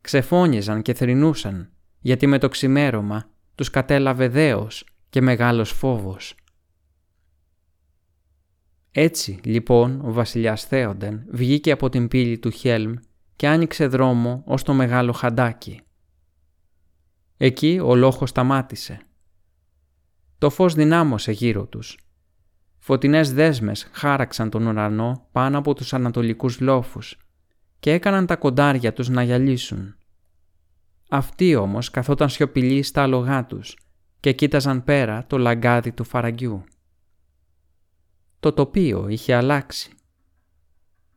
Ξεφώνιζαν και θρυνούσαν, γιατί με το ξημέρωμα τους κατέλαβε δέος και μεγάλος φόβος. Έτσι, λοιπόν, ο βασιλιάς Θέοντεν βγήκε από την πύλη του Χέλμ και άνοιξε δρόμο ως το μεγάλο χαντάκι. Εκεί ο λόγος σταμάτησε. Το φως δυνάμωσε γύρω τους. Φωτεινές δέσμες χάραξαν τον ουρανό πάνω από τους ανατολικούς λόφους και έκαναν τα κοντάρια τους να γυαλίσουν. Αυτοί όμως καθόταν σιωπηλοί στα άλογά τους και κοίταζαν πέρα το λαγκάδι του φαραγγιού. Το τοπίο είχε αλλάξει.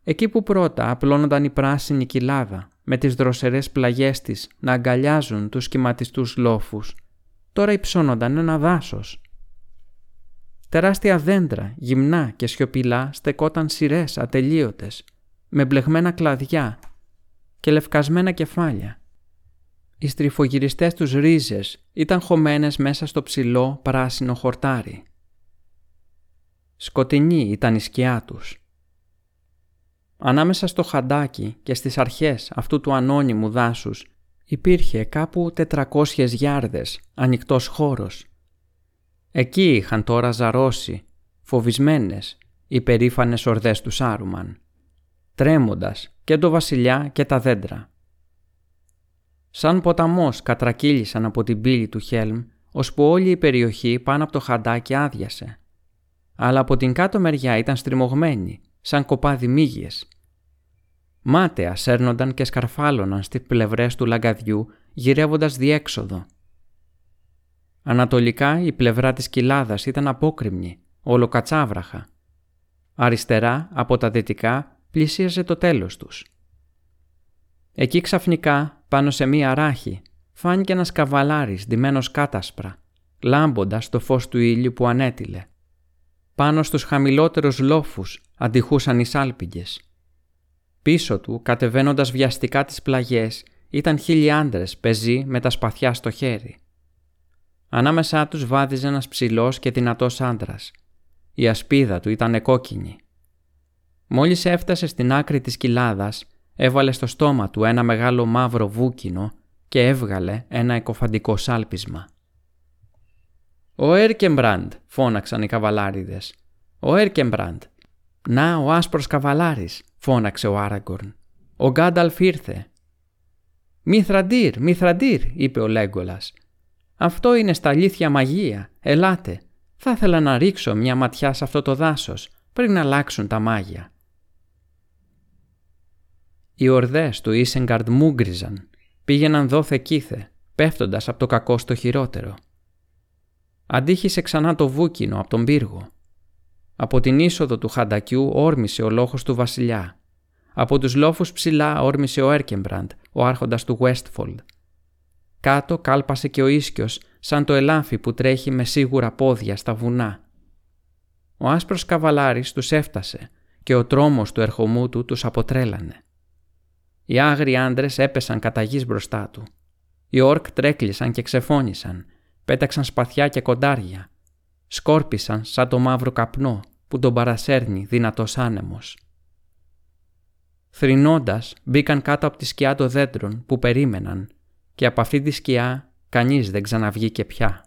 Εκεί που πρώτα απλώνονταν η πράσινη κοιλάδα με τις δροσερές πλαγιές της να αγκαλιάζουν τους κυματιστούς λόφους, τώρα υψώνονταν ένα δάσος. Τεράστια δέντρα, γυμνά και σιωπηλά στεκόταν σειρές ατελείωτες, με μπλεγμένα κλαδιά και λευκασμένα κεφάλια. Οι στριφογυριστές τους ρίζες ήταν χωμένες μέσα στο ψηλό πράσινο χορτάρι. Σκοτεινή ήταν η σκιά τους. Ανάμεσα στο χαντάκι και στις αρχές αυτού του ανώνυμου δάσους υπήρχε κάπου τετρακόσιες γιάρδες, ανοιχτός χώρος. Εκεί είχαν τώρα ζαρώσει, φοβισμένες, οι περήφανες ορδές του Σάρουμαν, τρέμοντας και το βασιλιά και τα δέντρα. Σαν ποταμός κατρακύλησαν από την πύλη του Χέλμ, ώσπου όλη η περιοχή πάνω από το χαντάκι άδειασε αλλά από την κάτω μεριά ήταν στριμωγμένοι, σαν κοπάδι μύγες. Μάταια σέρνονταν και σκαρφάλωναν στις πλευρές του λαγκαδιού, γυρεύοντας διέξοδο. Ανατολικά η πλευρά της κοιλάδας ήταν απόκρημνη, ολοκατσάβραχα. Αριστερά, από τα δυτικά, πλησίαζε το τέλος τους. Εκεί ξαφνικά, πάνω σε μία ράχη, φάνηκε ένας καβαλάρης ντυμένος κάτασπρα, λάμποντας το φως του ήλιου που ανέτειλε. Πάνω στους χαμηλότερους λόφους αντιχούσαν οι σάλπιγγες. Πίσω του, κατεβαίνοντας βιαστικά τις πλαγιές, ήταν χίλιοι άντρες πεζοί με τα σπαθιά στο χέρι. Ανάμεσά τους βάδιζε ένας ψηλός και δυνατός άντρας. Η ασπίδα του ήταν κόκκινη. Μόλις έφτασε στην άκρη της κοιλάδας, έβαλε στο στόμα του ένα μεγάλο μαύρο βούκινο και έβγαλε ένα εκοφαντικό σάλπισμα. «Ο Έρκεμπραντ», φώναξαν οι καβαλάριδες. «Ο Έρκεμπραντ». «Να, ο άσπρος καβαλάρης», φώναξε ο Άραγκορν. «Ο Γκάνταλφ ήρθε». «Μηθραντήρ, Μηθραντήρ», είπε ο Λέγκολας. «Αυτό είναι στα αλήθεια μαγεία. Ελάτε. Θα ήθελα να ρίξω μια ματιά σε αυτό το δάσος πριν να αλλάξουν τα μάγια». Οι ορδές του Ίσεγκαρντ μούγκριζαν, πήγαιναν δόθε κήθε, πέφτοντας από το κακό στο χειρότερο. Αντίχησε ξανά το βούκινο από τον πύργο. Από την είσοδο του χαντακιού όρμησε ο λόγος του βασιλιά. Από τους λόφους ψηλά όρμησε ο Έρκεμπραντ, ο άρχοντας του Westfold. Κάτω κάλπασε και ο ίσκιος σαν το ελάφι που τρέχει με σίγουρα πόδια στα βουνά. Ο άσπρος καβαλάρης τους έφτασε και ο τρόμος του ερχομού του τους αποτρέλανε. Οι άγριοι άντρες έπεσαν κατά γης μπροστά του. Οι όρκ τρέκλισαν και ξεφώνησαν πέταξαν σπαθιά και κοντάρια. Σκόρπισαν σαν το μαύρο καπνό που τον παρασέρνει δυνατός άνεμος. Θρυνώντας μπήκαν κάτω από τη σκιά των δέντρων που περίμεναν και από αυτή τη σκιά κανείς δεν ξαναβγήκε πια.